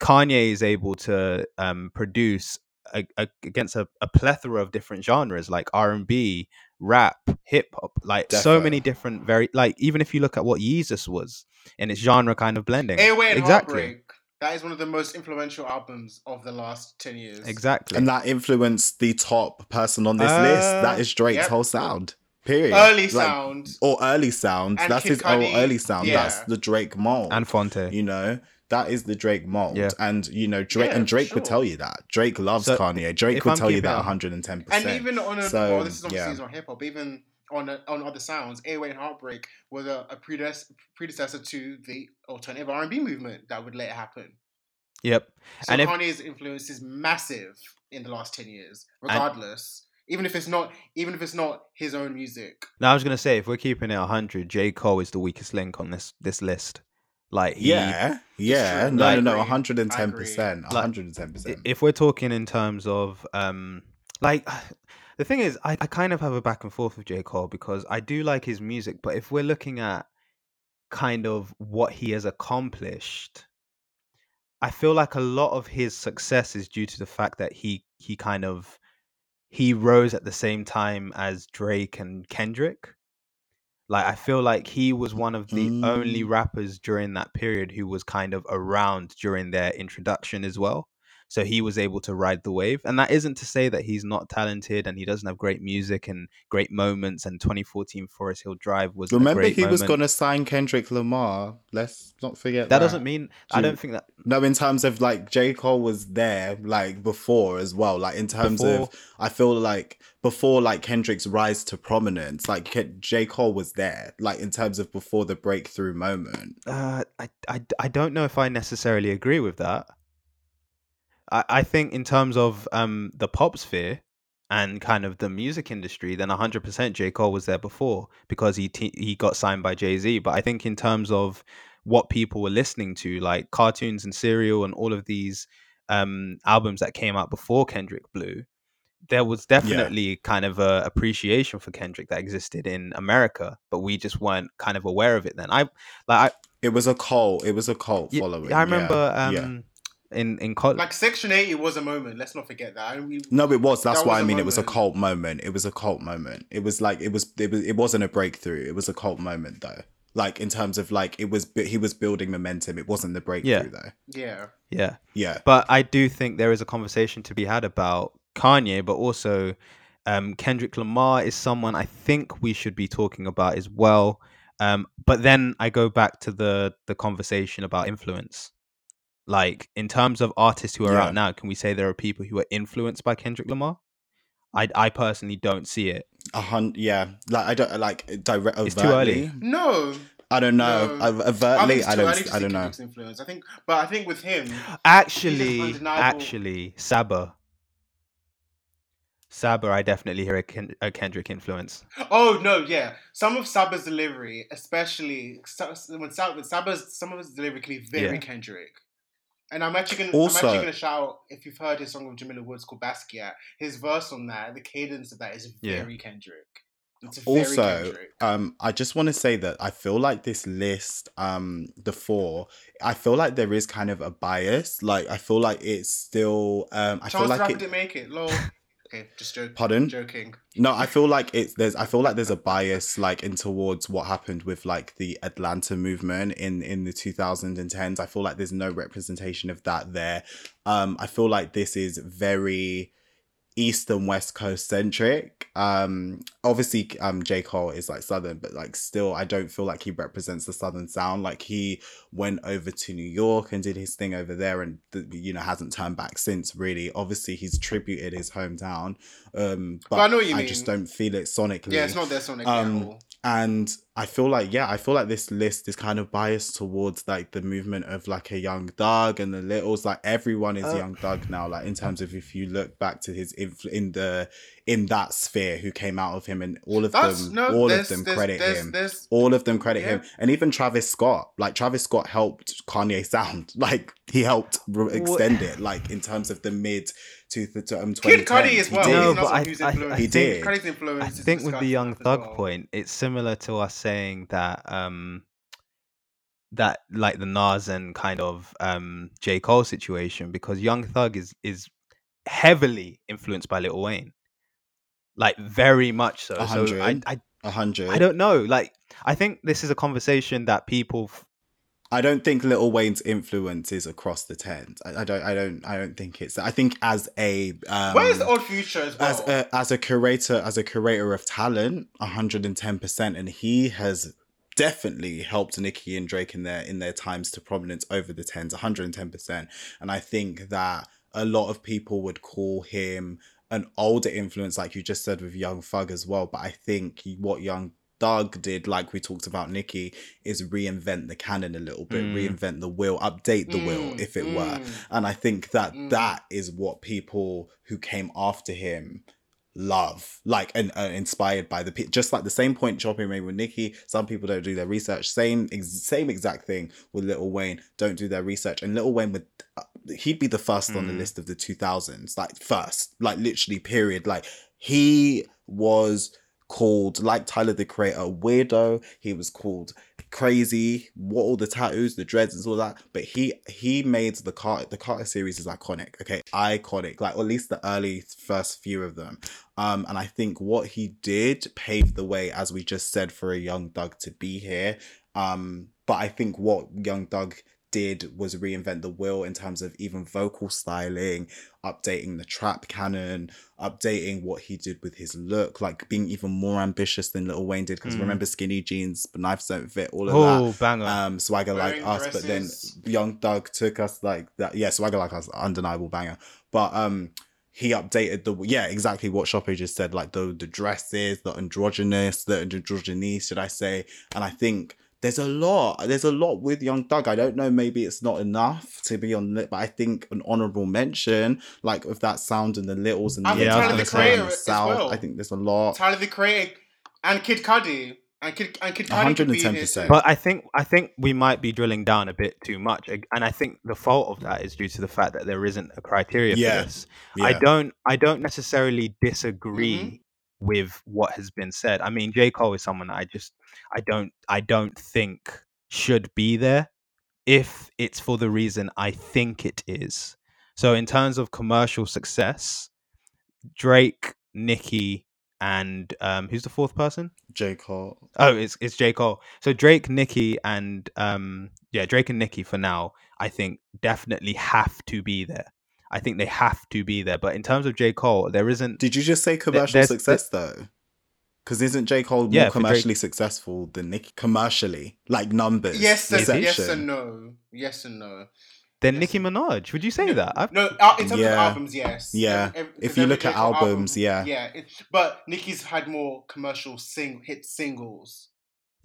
kanye is able to um produce a, a, against a, a plethora of different genres like r&b rap hip hop like so many different very like even if you look at what yeezus was in its genre kind of blending Airway and exactly Heartbreak. That is one of the most influential albums of the last 10 years. exactly and that influenced the top person on this list. Uh, That is Drake's yep. whole sound. Period. Early Like, sound. or early sound. And That's Kid his Cudi, early sound. That's the Drake mold. and fonte you know that is the Drake mold, Yeah. and you know Drake Yeah, and for Drake would tell you that. Drake loves So, Kanye. Drake would I'm tell you that it- 110. And percent even on a, So, well, this is obviously yeah. on hip hop, even on a, on other sounds, Airway and Heartbreak was a, a predes- predecessor to the alternative R&B movement that would let it happen. yep So And if- Kanye's influence is massive in the last 10 years, And- regardless. even if it's not even if it's not his own music. now i was gonna say if we're keeping it 100 j cole is the weakest link on this this list like he, yeah, yeah, no, I no, no, one hundred and ten percent, one hundred and ten percent. if we're talking in terms of um like the thing is I, I kind of have a back and forth with j. Cole because i do like his music but if we're looking at kind of what he has accomplished i feel like a lot of his success is due to the fact that he he kind of he rose at the same time as drake and kendrick like i feel like he was one of the only Mm. rappers during that period who was kind of around during their introduction as well so he was able to ride the wave. And that isn't to say that he's not talented and he doesn't have great music and great moments. And 2014 Forest Hill Drive was a Remember, he was going to sign Kendrick Lamar. Let's not forget That that. doesn't mean I Do- don't think that No, in terms of like J. Cole was there like before as well. Like in terms Before- of, I feel like before like Kendrick's rise to prominence, like Ke- J. Cole was there. Like in terms of before the breakthrough moment. Uh, I, I, I don't know if I necessarily agree with that. I, I think in terms of um the pop sphere and kind of the music industry, then 100% J Cole was there before because he t- he got signed by Jay Z. But I think in terms of what people were listening to, like cartoons and Cereal and all of these um albums that came out before Kendrick blew, there was definitely kind of a appreciation for Kendrick that existed in America, but we just weren't kind of aware of it then. I like I, It was a cult. It was a cult following. I remember yeah, um yeah. In in college. Like Section 80 was a moment. Let's not forget that. And we, No, it was. That's That why was I a mean it was a cult moment. It was a cult moment. It was like it was it was it wasn't a breakthrough. It was a cult moment though. Like in terms of like it was he was building momentum. It wasn't the breakthrough Yeah. though. yeah. yeah, Yeah. but I do think there is a conversation to be had about Kanye, but also um, Kendrick Lamar is someone I think we should be talking about as well. Um, but then I go back to the the conversation about influence. Like in terms of artists who are Yeah. out now, can we say there are people who are influenced by Kendrick Lamar? I I personally don't see it. A hun- yeah, like I don't like direct. It's too early. No. I don't know. No. Ov- I think I don't. early I don't know. Influence. I think, but I think with him, Actually, undeniable- actually, Saba. Saba, I definitely hear a, Ken- a Kendrick influence. Oh no, yeah. Some of Saba's delivery, especially when Sab- when Saba's some of his delivery can be very Yeah. Kendrick. And I'm actually gonna Also- I'm actually gonna shout if you've heard his song with Jamila Woods called Basquiat. His verse on that, the cadence of that is Yeah. very Kendrick. It's very also Kendrick. um i just want to say that i feel like this list um the four i feel like there is kind of a bias like i feel like it's still um i Chance feel like it didn't make it. Lol. Okay, just joking. Pardon? Joking. no i feel like it's there's i feel like there's a bias like in towards what happened with like the atlanta movement in in the 2010s i feel like there's no representation of that there um i feel like this is very east and west coast centric. Um obviously um j. Cole is like southern but like still i don't feel like he represents the southern sound. Like he went over to new york and did his thing over there and th- you know hasn't turned back since really. Obviously he's tributed his hometown um but, But I know what you I mean. just don't feel it sonically. Yeah, it's not their Sonic Um, at all. And I feel like yeah, I feel like this list is kind of biased towards like the movement of like a young Thug and the littles. Like everyone is Uh, young Thug now. Like in terms of if you look back to his in the in that sphere who came out of him, and all of That's them, no. all of them there's, credit there's, him. There's, all of them credit him, and even Travis Scott. Like Travis Scott helped Kanye sound. Like he helped re- extend it. Like in terms of the mid to the to, um, Kid Cudi as he well. did. No, but not I- someone who's I- He think- did. Cudi's influence. I think with the Young Thug well. point, it's similar to us saying that um that like the Nas and kind of um J Cole situation because Young Thug is is heavily influenced by Lil Wayne, like very much so. A So I, hundred. I A hundred. I don't know. Like I think this is a conversation that people f- I don't think Little Wayne's influence is across the tent. I, I don't. I don't. I don't think it's. I think as a um, Where's Odd Future as well? as a as a curator as a curator of talent, hundred and ten percent, and he has definitely helped Nicki and Drake in their in their times to prominence over the tens, hundred and ten percent. And I think that a lot of people would call him an older influence, like you just said with Young Thug as well. But I think what Young Thug did, like we talked about Nicki, is reinvent the canon a little bit, Mm. reinvent the wheel, update the Mm, if it were. mm. And I think that Mm. that is what people who came after him love, like, and uh, inspired by the pe- just like the same point Choppy made with Nicki. Some people don't do their research. Same, ex- same exact thing with Little Wayne. Don't do their research, and Little Wayne would. Uh, he'd be the first on the Mm. list of the 2000s, like first, like literally, period. Like he was called, like Tyler the Creator, weirdo. He was called crazy, what all the tattoos, the dreads, and all that. But he he made the Carter the Carter series is iconic. Okay, iconic. Like at least the early first few of them. Um, and I think what he did paved the way, as we just said, for a young Thug to be here. Um, but I think what young Thug did was reinvent the wheel in terms of even vocal styling, updating the trap canon, updating what he did with his look, like being even more ambitious than Lil Wayne did. Because Mm. remember, skinny jeans, but knives don't fit, all of that Oh, banger. um swagger like Wearing us but then young Thug took us like that yeah swagger like us undeniable banger but um he updated the yeah exactly what Shoppe just said like the the dresses the androgynous the androgyny should i say and i think there's a lot there's a lot with young Thug i don't know maybe it's not enough to be on it but i think an honorable mention like with that sound and the littles and I the, think Tyler, the the sound and Creator the as south well. i think there's a lot Tyler the Creator and Kid Cudi and Kid and Kid Cudi could be in 110%. But I think I think we might be drilling down a bit too much, and I think the fault of that is due to the fact that there isn't a criteria Yeah. for this. I don't I don't necessarily disagree mm-hmm. With what has been said. I mean, J Cole is someone I just I don't I don't think should be there if it's for the reason I think it is. So in terms of commercial success, Drake, Nicki, and um, who's the fourth person? j cole Oh, it's it's J Cole. So Drake, Nicki, and um, yeah, Drake and Nicki for now, I think definitely have to be there. I think they have to be there. But in terms of J Cole, there isn't. Did you just say commercial there's- success though? Because isn't J Cole more Yeah, for Drake- commercially successful than Nicki? Commercially, like numbers. yes, and, Maybe. yes perception. and no. Yes and no. Then Yes. Nicki Minaj. Would you say No, that? I've, No, uh, in terms Yeah. of albums, yes. Yeah. Ev- ev- If you look at J. Cole album- albums, yeah. Yeah, it- but Nicki's had more commercial sing hit singles.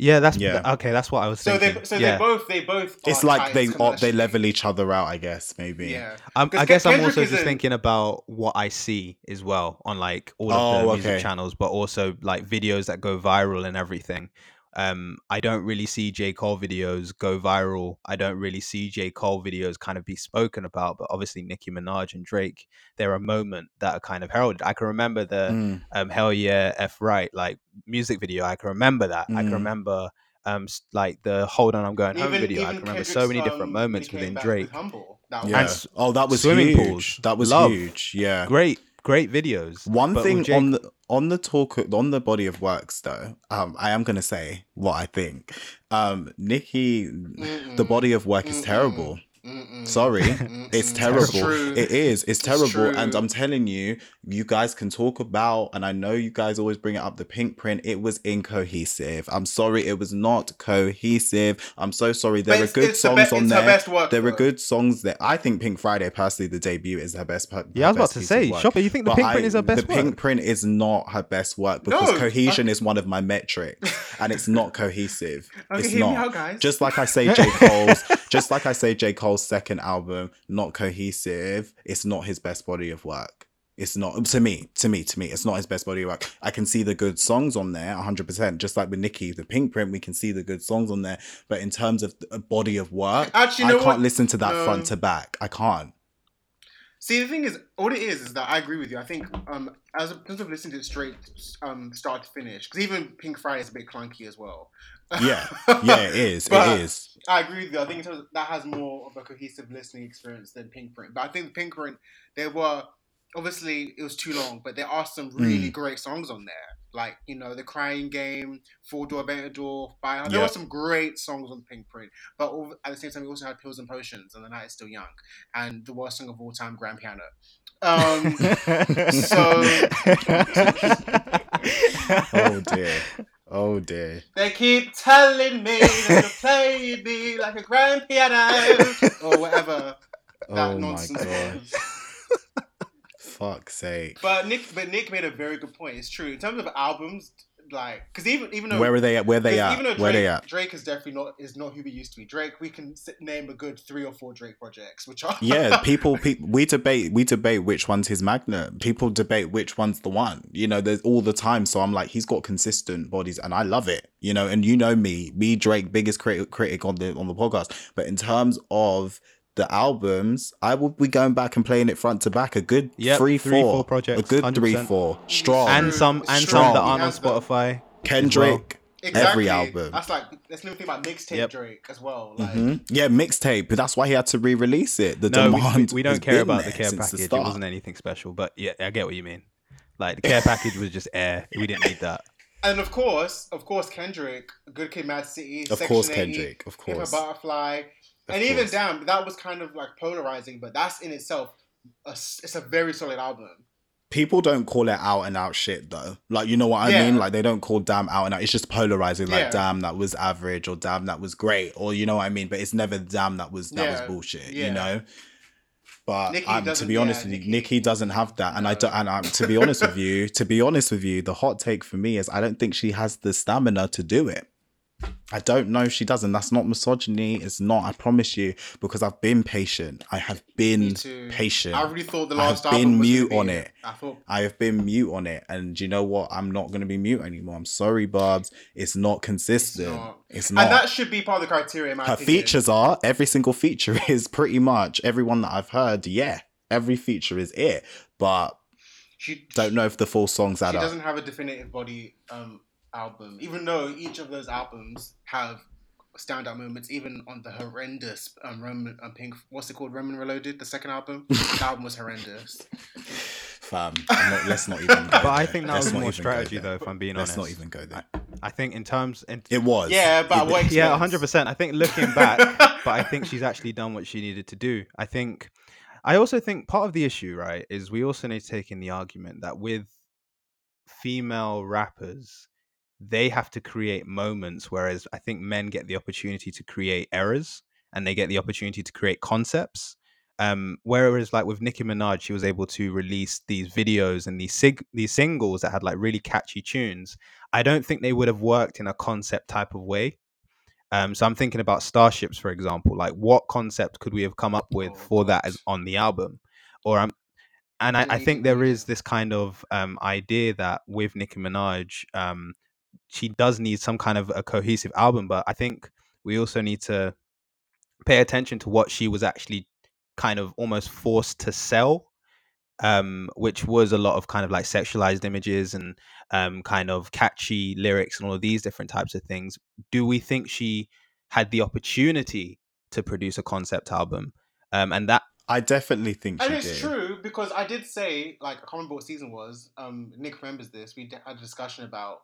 Yeah, that's Yeah. okay. That's what I was So thinking. they so yeah. they both they both It's like they tight they level each other out, I guess. Maybe. Yeah. Um, 'Cause I guess I'm also just isn't- thinking about what I see as well on like all of Oh, the music okay. channels, but also like videos that go viral and everything. Um, I don't really see J Cole videos go viral. I don't really see J Cole videos kind of be spoken about. But obviously, Nicki Minaj and Drake, they're a moment that are kind of heralded. I can remember the Mm, um, Hell Yeah F Right like music video. I can remember that. I can Mm. remember um like the Hold On I'm Going Home video. I can remember so Kendrick's, many different moments when he came within Drake. with Humble. That yeah. was s- oh, that was swimming huge. pools. That was Love. huge. Yeah. Great, great videos. One thing J. on the on the talk on the body of works though, um, I am gonna say what I think. Um, Nicki, the Mm-mm. body of work is Mm-mm. terrible. Mm-mm. Sorry, Mm-mm. it's It's terrible. true. It is. It's It's terrible. And. I'm telling you, you guys can talk about, and I know you guys always bring it up the pink print. It was incohesive. I'm sorry, it was not cohesive. I'm so sorry. There But are it's- good it's the songs be- on there. best work, there are good songs that I think Pink Friday, personally, the debut is her best. per- Yeah, I was about to say, work. Shopper, you think the But pink print I- is her best The pink print is not her best work because No, cohesion I- is one of my metrics, and it's not cohesive. Okay, it's hear me not. out, guys. Just like I say, J Cole's, just like I say, J Cole's second album, not cohesive. It's not his best body of work. It's not to me, to me, to me. It's not his best body of work. I can see the good songs on there, hundred percent. Just like with Nicki, the Pink Print, we can see the good songs on there. But in terms of a body of work, Actually, I can't what? listen to that front to back. I can't. See, the thing is, what it is is that I agree with you. I think um, as a person of listening to it straight, um, start to finish, because even Pink Friday is a bit clunky as well. Yeah, yeah, it is. It is. I agree with you. I think of, that has more of a cohesive listening experience than Pink Print. But I think Pink Print, there were obviously it was too long, but there are some really Mm. great songs on there. Like you know, the Crying Game, Four Door Aventador, Fire. There Yeah. were some great songs on Pink Print, but all, at the same time, we also had Pills and Potions and The Night Is Still Young, and the worst song of all time, Grand Piano. Um, Oh dear. Oh dear. They keep telling me that you play me like a grand piano or whatever that Oh nonsense was. Fuck's sake. But Nick, but Nick made a very good point. It's true in terms of albums, like because even even though Where are they at? Where they at? even though Drake, Where they at? Drake is definitely not is not who we used to be. Drake, we can name a good three or four Drake projects, which are yeah, people, people, we debate, we debate which one's his magnet. People debate which one's the one. You know, there's all the time. So I'm like, he's got consistent bodies, and I love it. You know, and you know me, me Drake, biggest critic critic on the on the podcast. But in terms of the albums, I will be going back and playing it front to back. A good Yep, three, three, four, four projects, a good 100%. three, four, strong. and some and some that aren't on Spotify. Kendrick. exactly. Every album. That's like that's another thing about mixtape Yep. Drake as well. Like Mhm. Yeah, mixtape. But that's why he had to re-release it. The No, we, demand. we, we has don't care about the care since the package. It wasn't anything special, but yeah, I get what you mean. Like the care package was just air. We didn't need that. and of course, of course, Kendrick, Good Kid, Mad City, Of Section course, 80, Kendrick. Of Pimp a course. Butterfly, Of and even damn, that was kind of like polarizing, but that's in itself, a it's a very solid album. people don't call it out and out shit though. Like you know what I Yeah. mean? Like they don't call damn out and out. It's just polarizing. Like Yeah. damn that was average or damn that was great or you know what I mean. But it's never damn that was that Yeah. was bullshit. You know. But um, to be honest yeah, with you, Nicki- Nicki doesn't have that, and I don't. And um, to be honest with you, to be honest with you, the hot take for me is I don't think she has the stamina to do it. I don't know if she doesn't. That's not misogyny. It's not. I promise you, because I've been patient. I have been patient. I really thought the last I have last album been mute on it. I thought I have been mute on it, and you know what? I'm not gonna be mute anymore. I'm sorry, Barbs. It's not consistent. It's not. and that should be part of the criteria. Her opinion. features are every single feature is pretty much everyone that I've heard. Yeah, every feature is it, but She don't know if the full songs add She up. doesn't have a definitive body um, album, even though each of those albums have standout moments. Even on the horrendous um, Roman um, Pink, what's it called? Roman Reloaded, the second album. the album was horrendous. Fam, not, let's not even. Go But I think that Let's was more strategy, though. If I'm being honest Let's not even go there. I think in terms, in, It was. Yeah, but It- at what expense? yeah, hundred percent. I think looking back, but I think she's actually done what she needed to do. I think, I also think part of the issue, right, is we also need to take in the argument that with female rappers, they have to create moments, whereas I think men get the opportunity to create errors and they get the opportunity to create concepts. Um, whereas like with Nicki Minaj, she was able to release these videos and these sig- these singles that had like really catchy tunes. I don't think they would have worked in a concept type of way. Um, so I'm thinking about Starships, for example. Like, what concept could we have come up with Oh, for that as on the album? Or I'm, and I, I think there do is this kind of um, idea that with Nicki Minaj, um, she does need some kind of a cohesive album. But I think we also need to pay attention to what she was actually kind of almost forced to sell um, which was a lot of kind of like sexualized images and um, kind of catchy lyrics and all of these different types of things. Do we think she had the opportunity to produce a concept album? Um, and that I definitely think she And it's did. true because I did say, like, I can't remember what season was. Um, Nick remembers this. We d- had a discussion about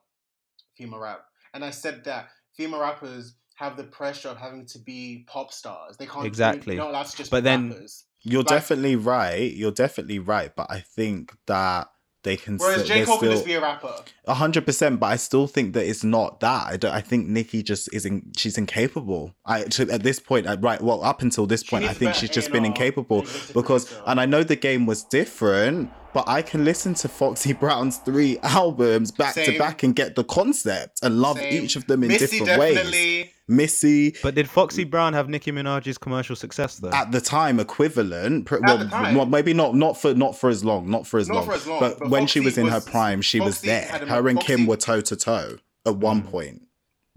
female rap, and I said that female rappers have the pressure of having to be pop stars. They can't Exactly. No, that's just But then- rappers. You're Like- definitely right. You're definitely right. But I think that they can. Whereas still, J Cole still- just be a rapper. A hundred percent, but I still think that it's not that. I don't. I think Nicki just isn't. She's incapable. I to, at this point, I, right? Well, up until this point, I think she's just been A&R incapable because. And I know the game was different, but I can listen to Foxy Brown's three albums back to back and get the concept and love Same. each of them in Missy different ways. definitely. Missy. but did Foxy Brown have Nicki Minaj's commercial success though? At the time, equivalent. pr- At well, time. well, maybe not. Not for not for as long. Not for as, Not long, for as long, But, but when she was in her prime, she was there. Her and Kim were toe to toe at one Mm. point.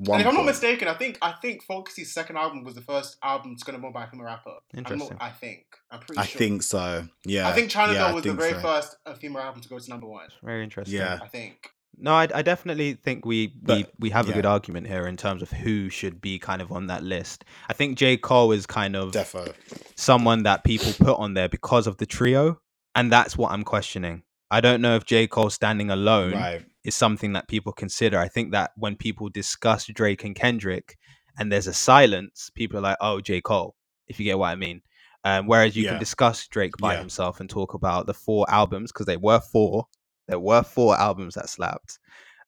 One And if I'm not mistaken, I think I think Foxy's second album was the first album to go number one by a female rapper. I'm not- Interesting. I think. I'm pretty I sure. think so. Yeah. I think Chyna yeah, Doll was the very so. first uh, female album to go to number one. Very interesting. Yeah. I think. No, I, I definitely think we we, But, we have a yeah. good argument here in terms of who should be kind of on that list. I think J Cole is kind of Defo. someone that people put on there because of the trio, and that's what I'm questioning. I don't know if J Cole standing alone Right. Is something that people consider. I think that when people discuss Drake and Kendrick, and there's a silence, people are like, "Oh, J Cole," if you get what I mean. Um, whereas you Yeah. can discuss Drake by Yeah. himself and talk about the four albums because they were four. There were four albums that slapped.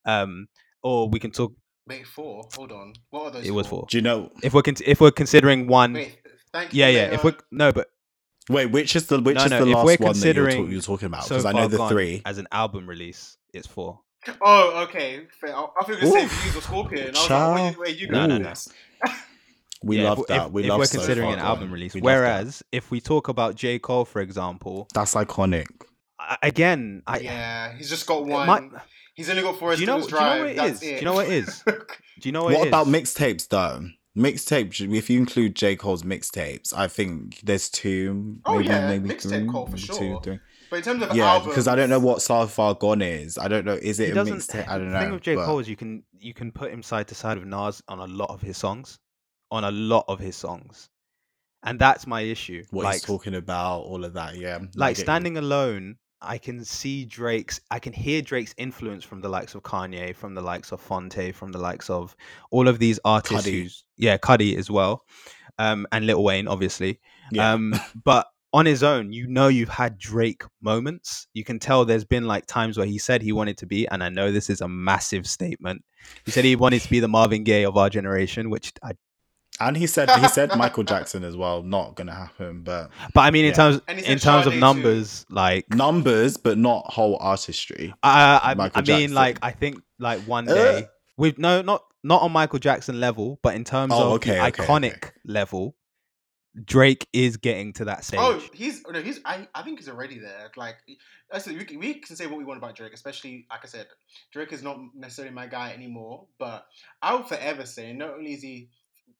Um, or we can talk. Wait, four. Hold on. What are those? It was four. Do you know? If we're con- if we're considering one, Wait, thank you. yeah, yeah. If we're no, but Wait, which is the which No, is no, the last we're one that you're, considering talk, you're talking about? so Because I know the gone three. as an album release, it's four. Oh, okay. Fair. I I think you were going to Oof. say Views or Scorpion. I was Child. like, wait, wait, you No, go no, with no. this. We Yeah, love if, that. We if love we're So considering Far an album release, We whereas if we talk about J Cole, for example, that's iconic. I, again, I yeah, he's just got one. might- He's only got four. Do you know- Hills do you know what it That's is? it. Do you know what it is? do you know what, What it about mixtapes though? Mixtape. If you include J Cole's mixtapes, I think there's two. Oh, maybe, yeah, maybe mixtape three, Cole for sure. Two, three. But in terms of Yeah, albums, because I don't know what So Far Gone is. I don't know. Is it a doesn't. mixtape? I don't know. the thing with J but- Cole is you can you can put him side to side with Nas on a lot of his songs, on a lot of his songs, and that's my issue. what like, he's talking about, all of that. Yeah, like standing alone, I can see Drake's, I can hear Drake's influence from the likes of Kanye, from the likes of Phonte, from the likes of all of these artists. Cudi. Who's, yeah, Cudi as well. um, and Lil Wayne, obviously. Yeah. Um, but on his own, you know, you've had Drake moments. You can tell there's been like times where he said he wanted to be, and I know this is a massive statement. He said he wanted to be the Marvin Gaye of our generation, which I. and he said he said Michael Jackson as well. Not gonna happen, but But I mean, in Yeah. terms And he said in terms of Sade too. numbers, like numbers, but not whole artistry. I, I, I Michael mean, like I think like one Uh. day with no, not not on Michael Jackson level, but in terms Oh, of okay, the okay, iconic okay. level, Drake is getting to that oh, stage. Oh, he's no, he's. I, I think he's already there. Like, I said, we can, we can say what we want about Drake, especially like I said, Drake is not necessarily my guy anymore. But I will forever say, not only is he,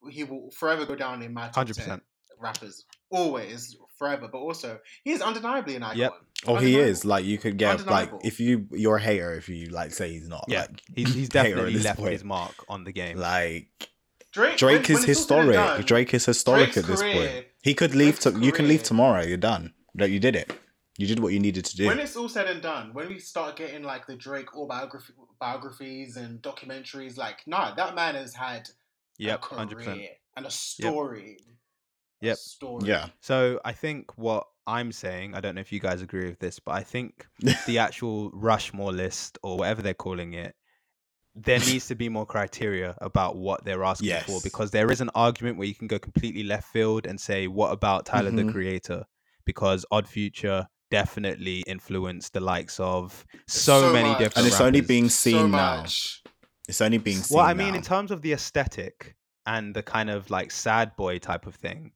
he will forever go down in my 100%. rappers, always forever. But also, he is undeniably an icon. Yep. Oh, he is. Like you could get like if you you're a hater if you like say he's not. yeah, like, he's he's definitely left point. his mark on the game. Like Drake, Drake when- is when it's all said and historic. done, Drake is historic Drake's at this career- point. He could leave. To, you can leave tomorrow. You're done. Like you did it. You did what you needed to do. When it's all said and done, when we start getting like the Drake autobiography biographies and documentaries, like nah, that man has had yep, a hundred percent. career and a story. A Yep. story. yeah. So I think what I'm saying, I don't know if you guys agree with this, but I think the actual Rushmore list or whatever they're calling it, there needs to be more criteria about what they're asking for because there is an argument where you can go completely left field and say, what about Tyler the Mhm. Creator? Because Odd Future definitely influenced the likes of so, So many much. different and it's only rappers. being So seen now. much. It's only being seen. Well, I mean, now. in terms of the aesthetic and the kind of like sad boy type of thing,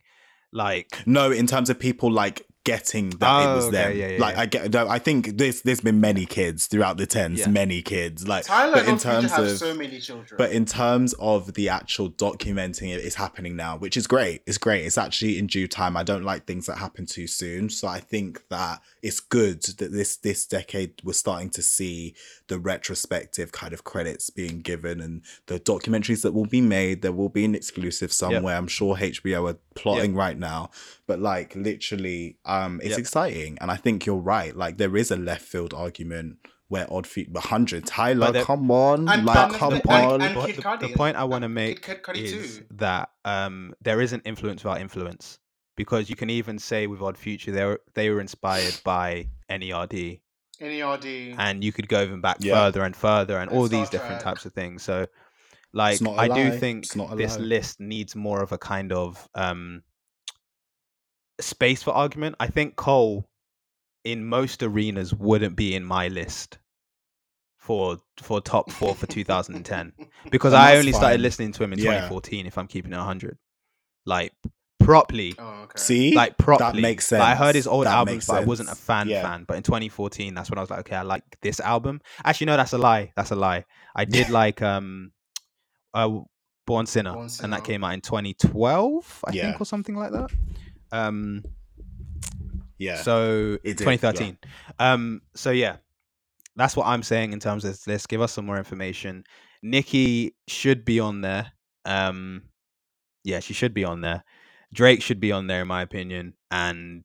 like No, in terms of people like getting that it Oh, was okay, them. yeah, yeah, like yeah. I get. No, I think there's there's been many kids throughout the tens. Yeah. Many kids. Like, Tyler but and in terms have of so many children. But in terms of the actual documenting it, it's happening now, which is great. It's great. It's actually in due time. I don't like things that happen too soon. So I think that it's good that this this decade we're starting to see the retrospective kind of credits being given and the documentaries that will be made. There will be an exclusive somewhere. I'm sure HBO are plotting right now. But like literally, um, it's Yep. exciting. And I think you're right. Like there is a left field argument where odd feet, but hundred Tyler, But come on, And- like and- come and- on. and- But the, the point I want to make is too. that um, there is an influence without influence because you can even say with Odd Future they were they were inspired by NERD NERD. and you could go even back Yeah. further and further and And all these Star different types of things. So like not a I do think not this lie. list needs more of a kind of um, space for argument. I think Cole in most arenas wouldn't be in my list for for top four for 2010 because I that's only started listening to him in Yeah. 2014. If I'm keeping it 100, like properly, oh, okay. See, like properly. That makes sense. Like, I heard his old That albums, makes but I wasn't a fan Yeah. fan. But in 2014, that's when I was like, okay, I like this album. Actually, no, that's a lie. That's a lie. I did like um, uh, Born Sinner, Born and that came out in 2012, I Yeah. think, or something like that. Um, yeah. so It did, yeah. 2013. Um, so yeah, that's what I'm saying in terms of this list. Give us some more information. Nicki should be on there. Um, yeah, she should be on there. Drake should be on there, in my opinion, and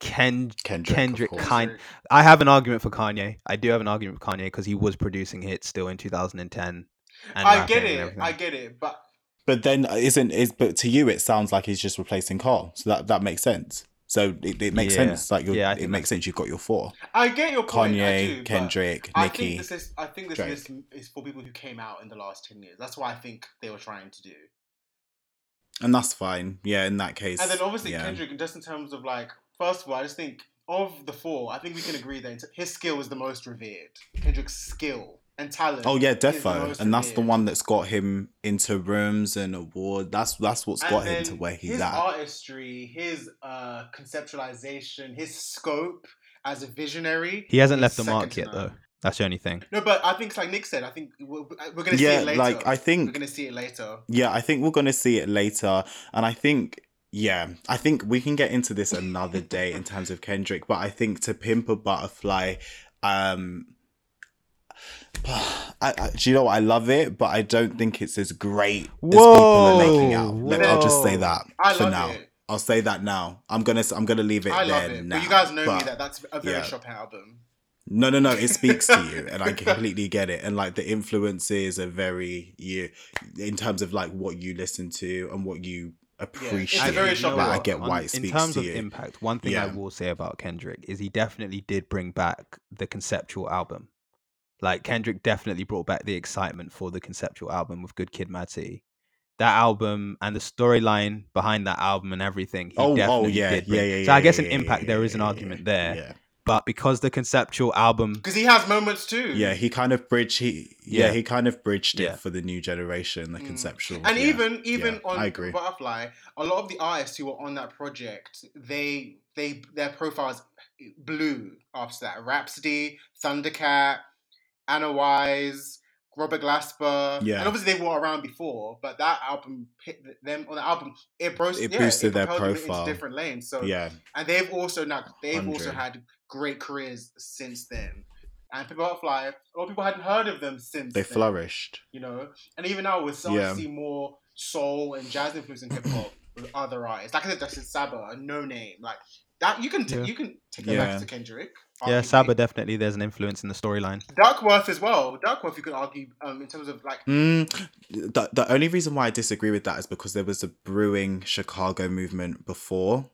Ken Kendrick, Kendrick kind- I have an argument for Kanye. I do have an argument for Kanye because he was producing hits still in 2010. And I get it. everything. I get it. But But then uh, isn't is but to you it sounds like he's just replacing Carl, So that that makes sense. So it, it makes Yeah. sense. Like you're, Yeah, it makes sense. You've got your four: I get your point. Kanye, do, but Kendrick, I Nicki. think this is. I think this Drake. list is for people who came out in the last ten years. That's what I think they were trying to do. And that's fine. Yeah, in that case. And then obviously yeah. Kendrick, just in terms of like, first of all, I just think of the four, I think we can agree that his skill is the most revered. Kendrick's skill and talent. Oh yeah, is the defo, most and that's the one that's got him into rooms and awards. That's that's what's got him to then where he's his at. artistry, his uh, conceptualization, his scope as a visionary. He hasn't left the mark yet, though. That's the only thing. No, but I think it's like Nick said. I think we're, we're going to see it later. like I think we're going to see it later. Yeah, I think we're going to see it later. And I think, yeah, I think we can get into this another day in terms of Kendrick. But I think to pimp a butterfly, um, I, I, do you know what? I love it, but I don't think it's as great as people are making out. Whoa, Let- I'll just say that I for love now. it. I'll say that now. I'm gonna I'm gonna leave it I there love it. now. But you guys know But- me that that's a very yeah. Chopin album. No, no, no. It speaks to you, and I completely get it. And like the influences are very you in terms of like what you listen to and what you appreciate. very You shocking. But I get why On- it in speaks terms to of you. impact, one thing I will say about Kendrick is he definitely did bring back the conceptual album. Like Kendrick definitely brought back the excitement for the conceptual album with Good Kid, Mad City. That album and the storyline behind that album and everything. He oh, oh definitely yeah, did yeah, bring- yeah, yeah. So I guess yeah, an impact yeah, there an yeah, argument yeah, there. Yeah. But because the conceptual album Because he has moments too. Yeah, he kind of bridged. He yeah, Yeah. he kind of bridged Yeah. it for the new generation, the Mm. conceptual. And yeah. even even yeah, on I agree. Butterfly, a lot of the artists who were on that project, they they their profiles blew after that. Rhapsody, Thundercat, Anna Wise, Robert Glasper. Yeah. And obviously they were around before, but that album hit them on the album. It, bros- It yeah, boosted their propelled them profile. into different lanes. So yeah, and they've also now they've also had great careers since then. And Butterfly, a lot of people hadn't heard of them since they then flourished. you know. And even now, we're starting Yeah. to see more soul and jazz influence in hip hop with other artists. Like I said, Justin Saba, a Noname, like that. You can t- Yeah. you can take it Yeah. back to Kendrick. Yeah, arguably. Saba definitely there's an influence in the storyline. Duckworth as well. Duckworth, you could argue um, in terms of like Mm, the the only reason why I disagree with that is because there was a brewing Chicago movement before,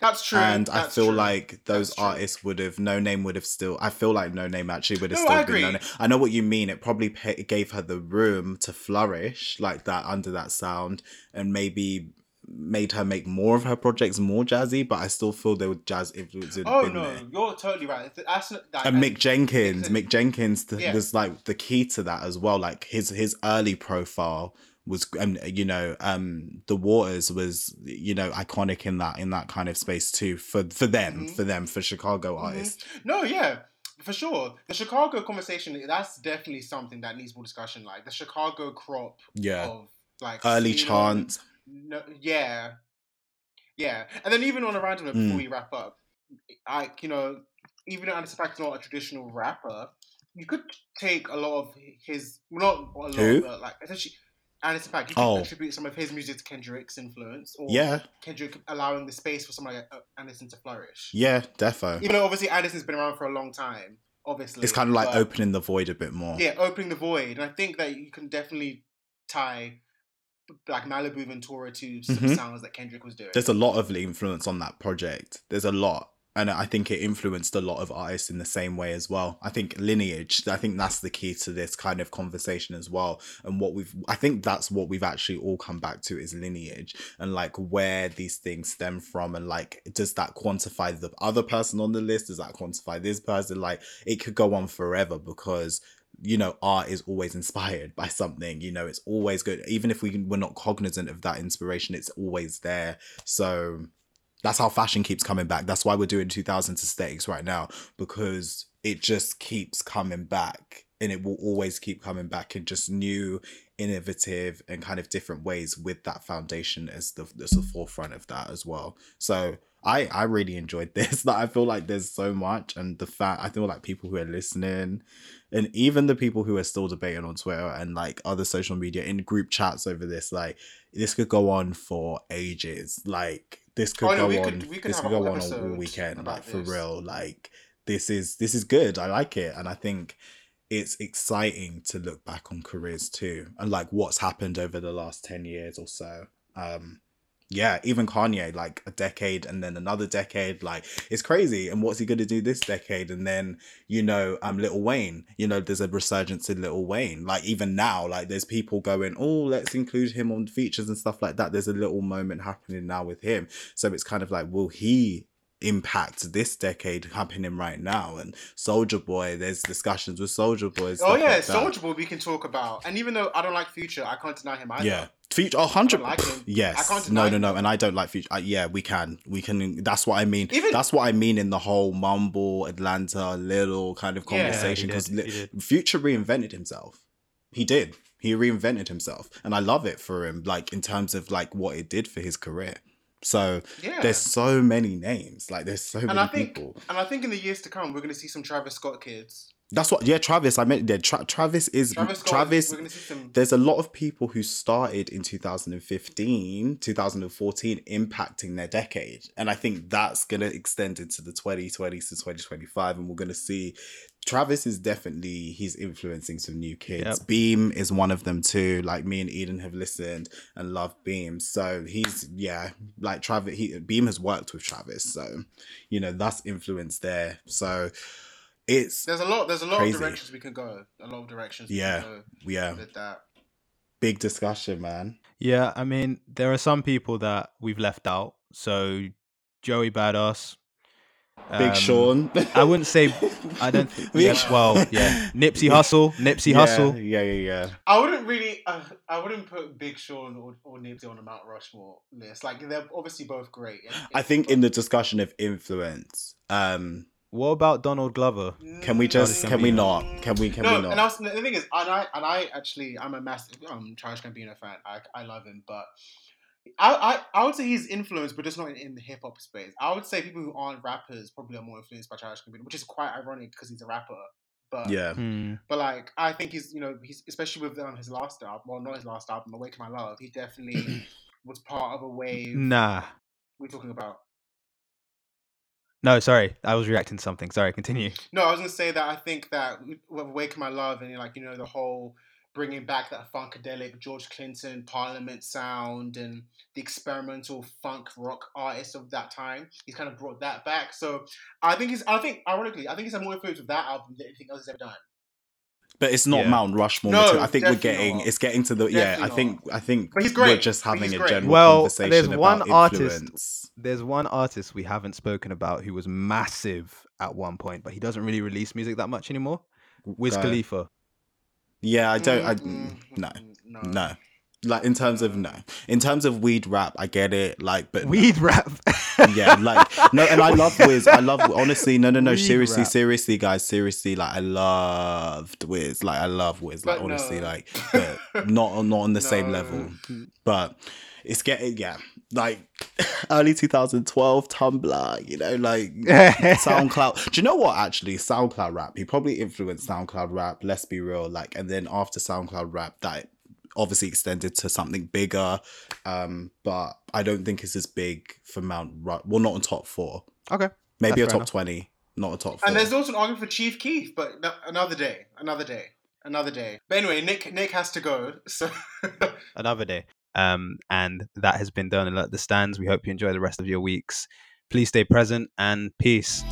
that's true. and I feel true. like those That's artists would have Noname would have still. I feel like Noname actually would have No, still I been Noname. I know what you mean. It probably pa it gave her the room to flourish like that under that sound, and maybe made her make more of her projects more jazzy. But I still feel there were jazz influences. Oh no, there. you're totally right. That's like, and Mick Jenkins, Mick- Mick Jenkins th- Yeah. was like the key to that as well. Like his his early profile was, and you know, um, the Waters was, you know, iconic in that in that kind of space too for for them, Mhm. for them, for Chicago Mhm. artists. No, yeah, for sure. The Chicago conversation, that's definitely something that needs more discussion. Like the Chicago crop Yeah, of like early chance. No, yeah, yeah, and then even on a random note, Mm. before we wrap up, like you know even though Anderson Paak is not a traditional rapper, you could take a lot of his not a lot, Who? but like essentially Anderson Paak. You could Oh. attribute some of his music to Kendrick's influence, or Yeah, Kendrick allowing the space for someone like uh, Anderson to flourish. yeah, defo. Even though obviously Anderson's been around for a long time, obviously It's kind of like opening the void a bit more. yeah, opening the void, and I think that you can definitely tie like Malibu Ventura to some Mhm. sounds that Kendrick was doing. There's a lot of influence on that project. There's a lot. And I think it influenced a lot of artists in the same way as well. I think lineage, I think that's the key to this kind of conversation as well. And what we've, I think that's what we've actually all come back to is lineage and like where these things stem from. And like, does that quantify the other person on the list? Does that quantify this person? Like, it could go on forever because you know art is always inspired by something you know it's always good even if we we're not cognizant of that inspiration it's always there so that's how fashion keeps coming back. That's why we're doing 2000s aesthetics right now because it just keeps coming back and it will always keep coming back in just new innovative and kind of different ways with that foundation as the, as the forefront of that as well. So i i really enjoyed this. That i feel like there's so much and the fact i feel like people who are listening and even the people who are still debating on Twitter and like other social media in group chats over this, like this could go on for ages. Like this could Oh, no, go we on. could- we could this have could go on all weekend. Like for this. real. Like this is this is good. I like it, and I think it's exciting to look back on careers too, and like what's happened over the last ten years or so. Um, yeah, even Kanye, like a decade and then another decade, like it's crazy. And what's he gonna do this decade? And then you know, um, Lil Wayne, you know, there's a resurgence in Lil Wayne. Like even now, like there's people going, oh, let's include him on features and stuff like that. There's a little moment happening now with him. So it's kind of like, will he impact this decade happening right now? And Soulja Boy, there's discussions with Soulja Boy's oh yeah, like. Soulja Boy we can talk about. And even though I don't like Future, I can't deny him either. Yeah. Future, oh, 100 like him. I Yes. can't no, no, no. And I don't like Future. Uh, yeah, we can. We can. That's what I mean. Even- that's what I mean in the whole mumble, Atlanta, little kind of conversation. Because he. Future reinvented himself. He did. He reinvented himself. And I love it for him, like in terms of like what it did for his career. So Yeah. there's so many names. Like there's so and many I think people. and I think in the years to come we're gonna see some Travis Scott kids That's what. Yeah, Travis. I meant. Yeah, Tra- Travis is Travis Travis. Scott, we're gonna see some. there's a lot of people who started in 2015 2014 impacting their decade and i think that's going to extend into the 2020s to 2025 and we're going to see travis is definitely he's influencing some new kids Yep. beam is one of them too like me and eden have listened and love beam so he's yeah like travis he beam has worked with travis so you know that's influence there so it's There's a lot. There's a lot Crazy. of directions we can go. A lot of directions. We Yeah. Can go yeah with that. big discussion man Yeah, I mean, there are some people that we've left out. So Joey Badass, big um, sean I wouldn't say. I don't. Think, Big yeah, well, yeah, Nipsey Hussle, Nipsey yeah, Hussle. Yeah, yeah, yeah. I wouldn't really. Uh, I wouldn't put Big Sean or, or Nipsey on the Mount Rushmore list. Like they're obviously both great. I think in the discussion of influence, um, What about Donald Glover? can we just Childish can we not? Can we can no, we and not? also, the thing is, and I and I actually, I'm a massive um Childish Gambino fan. I I love him, but I I, I would say he's influenced, but just not in, in the hip hop space. I would say people who aren't rappers probably are more influenced by Childish Gambino, which is quite ironic because he's a rapper. But yeah, Hmm. but like I think he's you know he's especially with um, his last album, well not his last album, Awaken My Love. He definitely was part of a wave. Nah. We're talking about. No, sorry. I was reacting to something. Sorry, continue. No, I was gonna say that I think that with Awaken My Love and like you know the whole bringing back that funkadelic George Clinton Parliament sound and the experimental funk rock artists of that time. He's kind of brought that back. So I think he's. I think ironically, I think he's had more influence with that album than anything else he's ever done. but it's not Yeah. Mount Rushmore. No, material. I think we're getting not. it's getting to the yeah. I Definitely think I think But he's we're just having he's a great. general Well, conversation there's about one artist- There's one artist we haven't spoken about who was massive at one point, but he doesn't really release music that much anymore. Wiz Go. Khalifa. Yeah, I don't. I Mm, no mm, no. no. Like in terms of no, in terms of weed rap, I get it. Like, but Weed rap. yeah, like no, and I love Wiz. I love honestly, no, no, no. Weed Seriously, rap. seriously, guys, seriously. Like, I loved Wiz. Like, I love Wiz. Like, But honestly, no. like, but not on not on the same level. But it's getting yeah, like early 2012 Tumblr. You know, like SoundCloud. Do you know what? Actually, SoundCloud rap. He probably influenced SoundCloud rap. Let's be real. Like, and then after SoundCloud rap, that obviously extended to something bigger. Um, but I don't think it's as big for Mount. Ru- well, not on top four. okay. Maybe That's a top enough. twenty, not a top four. And there's also an argument for Chief Keef, but no, another day, another day, another day. But anyway, Nick Nick has to go. So Another day. Um, and that has been done at the Stans. We hope you enjoy the rest of your weeks. Please stay present and peace.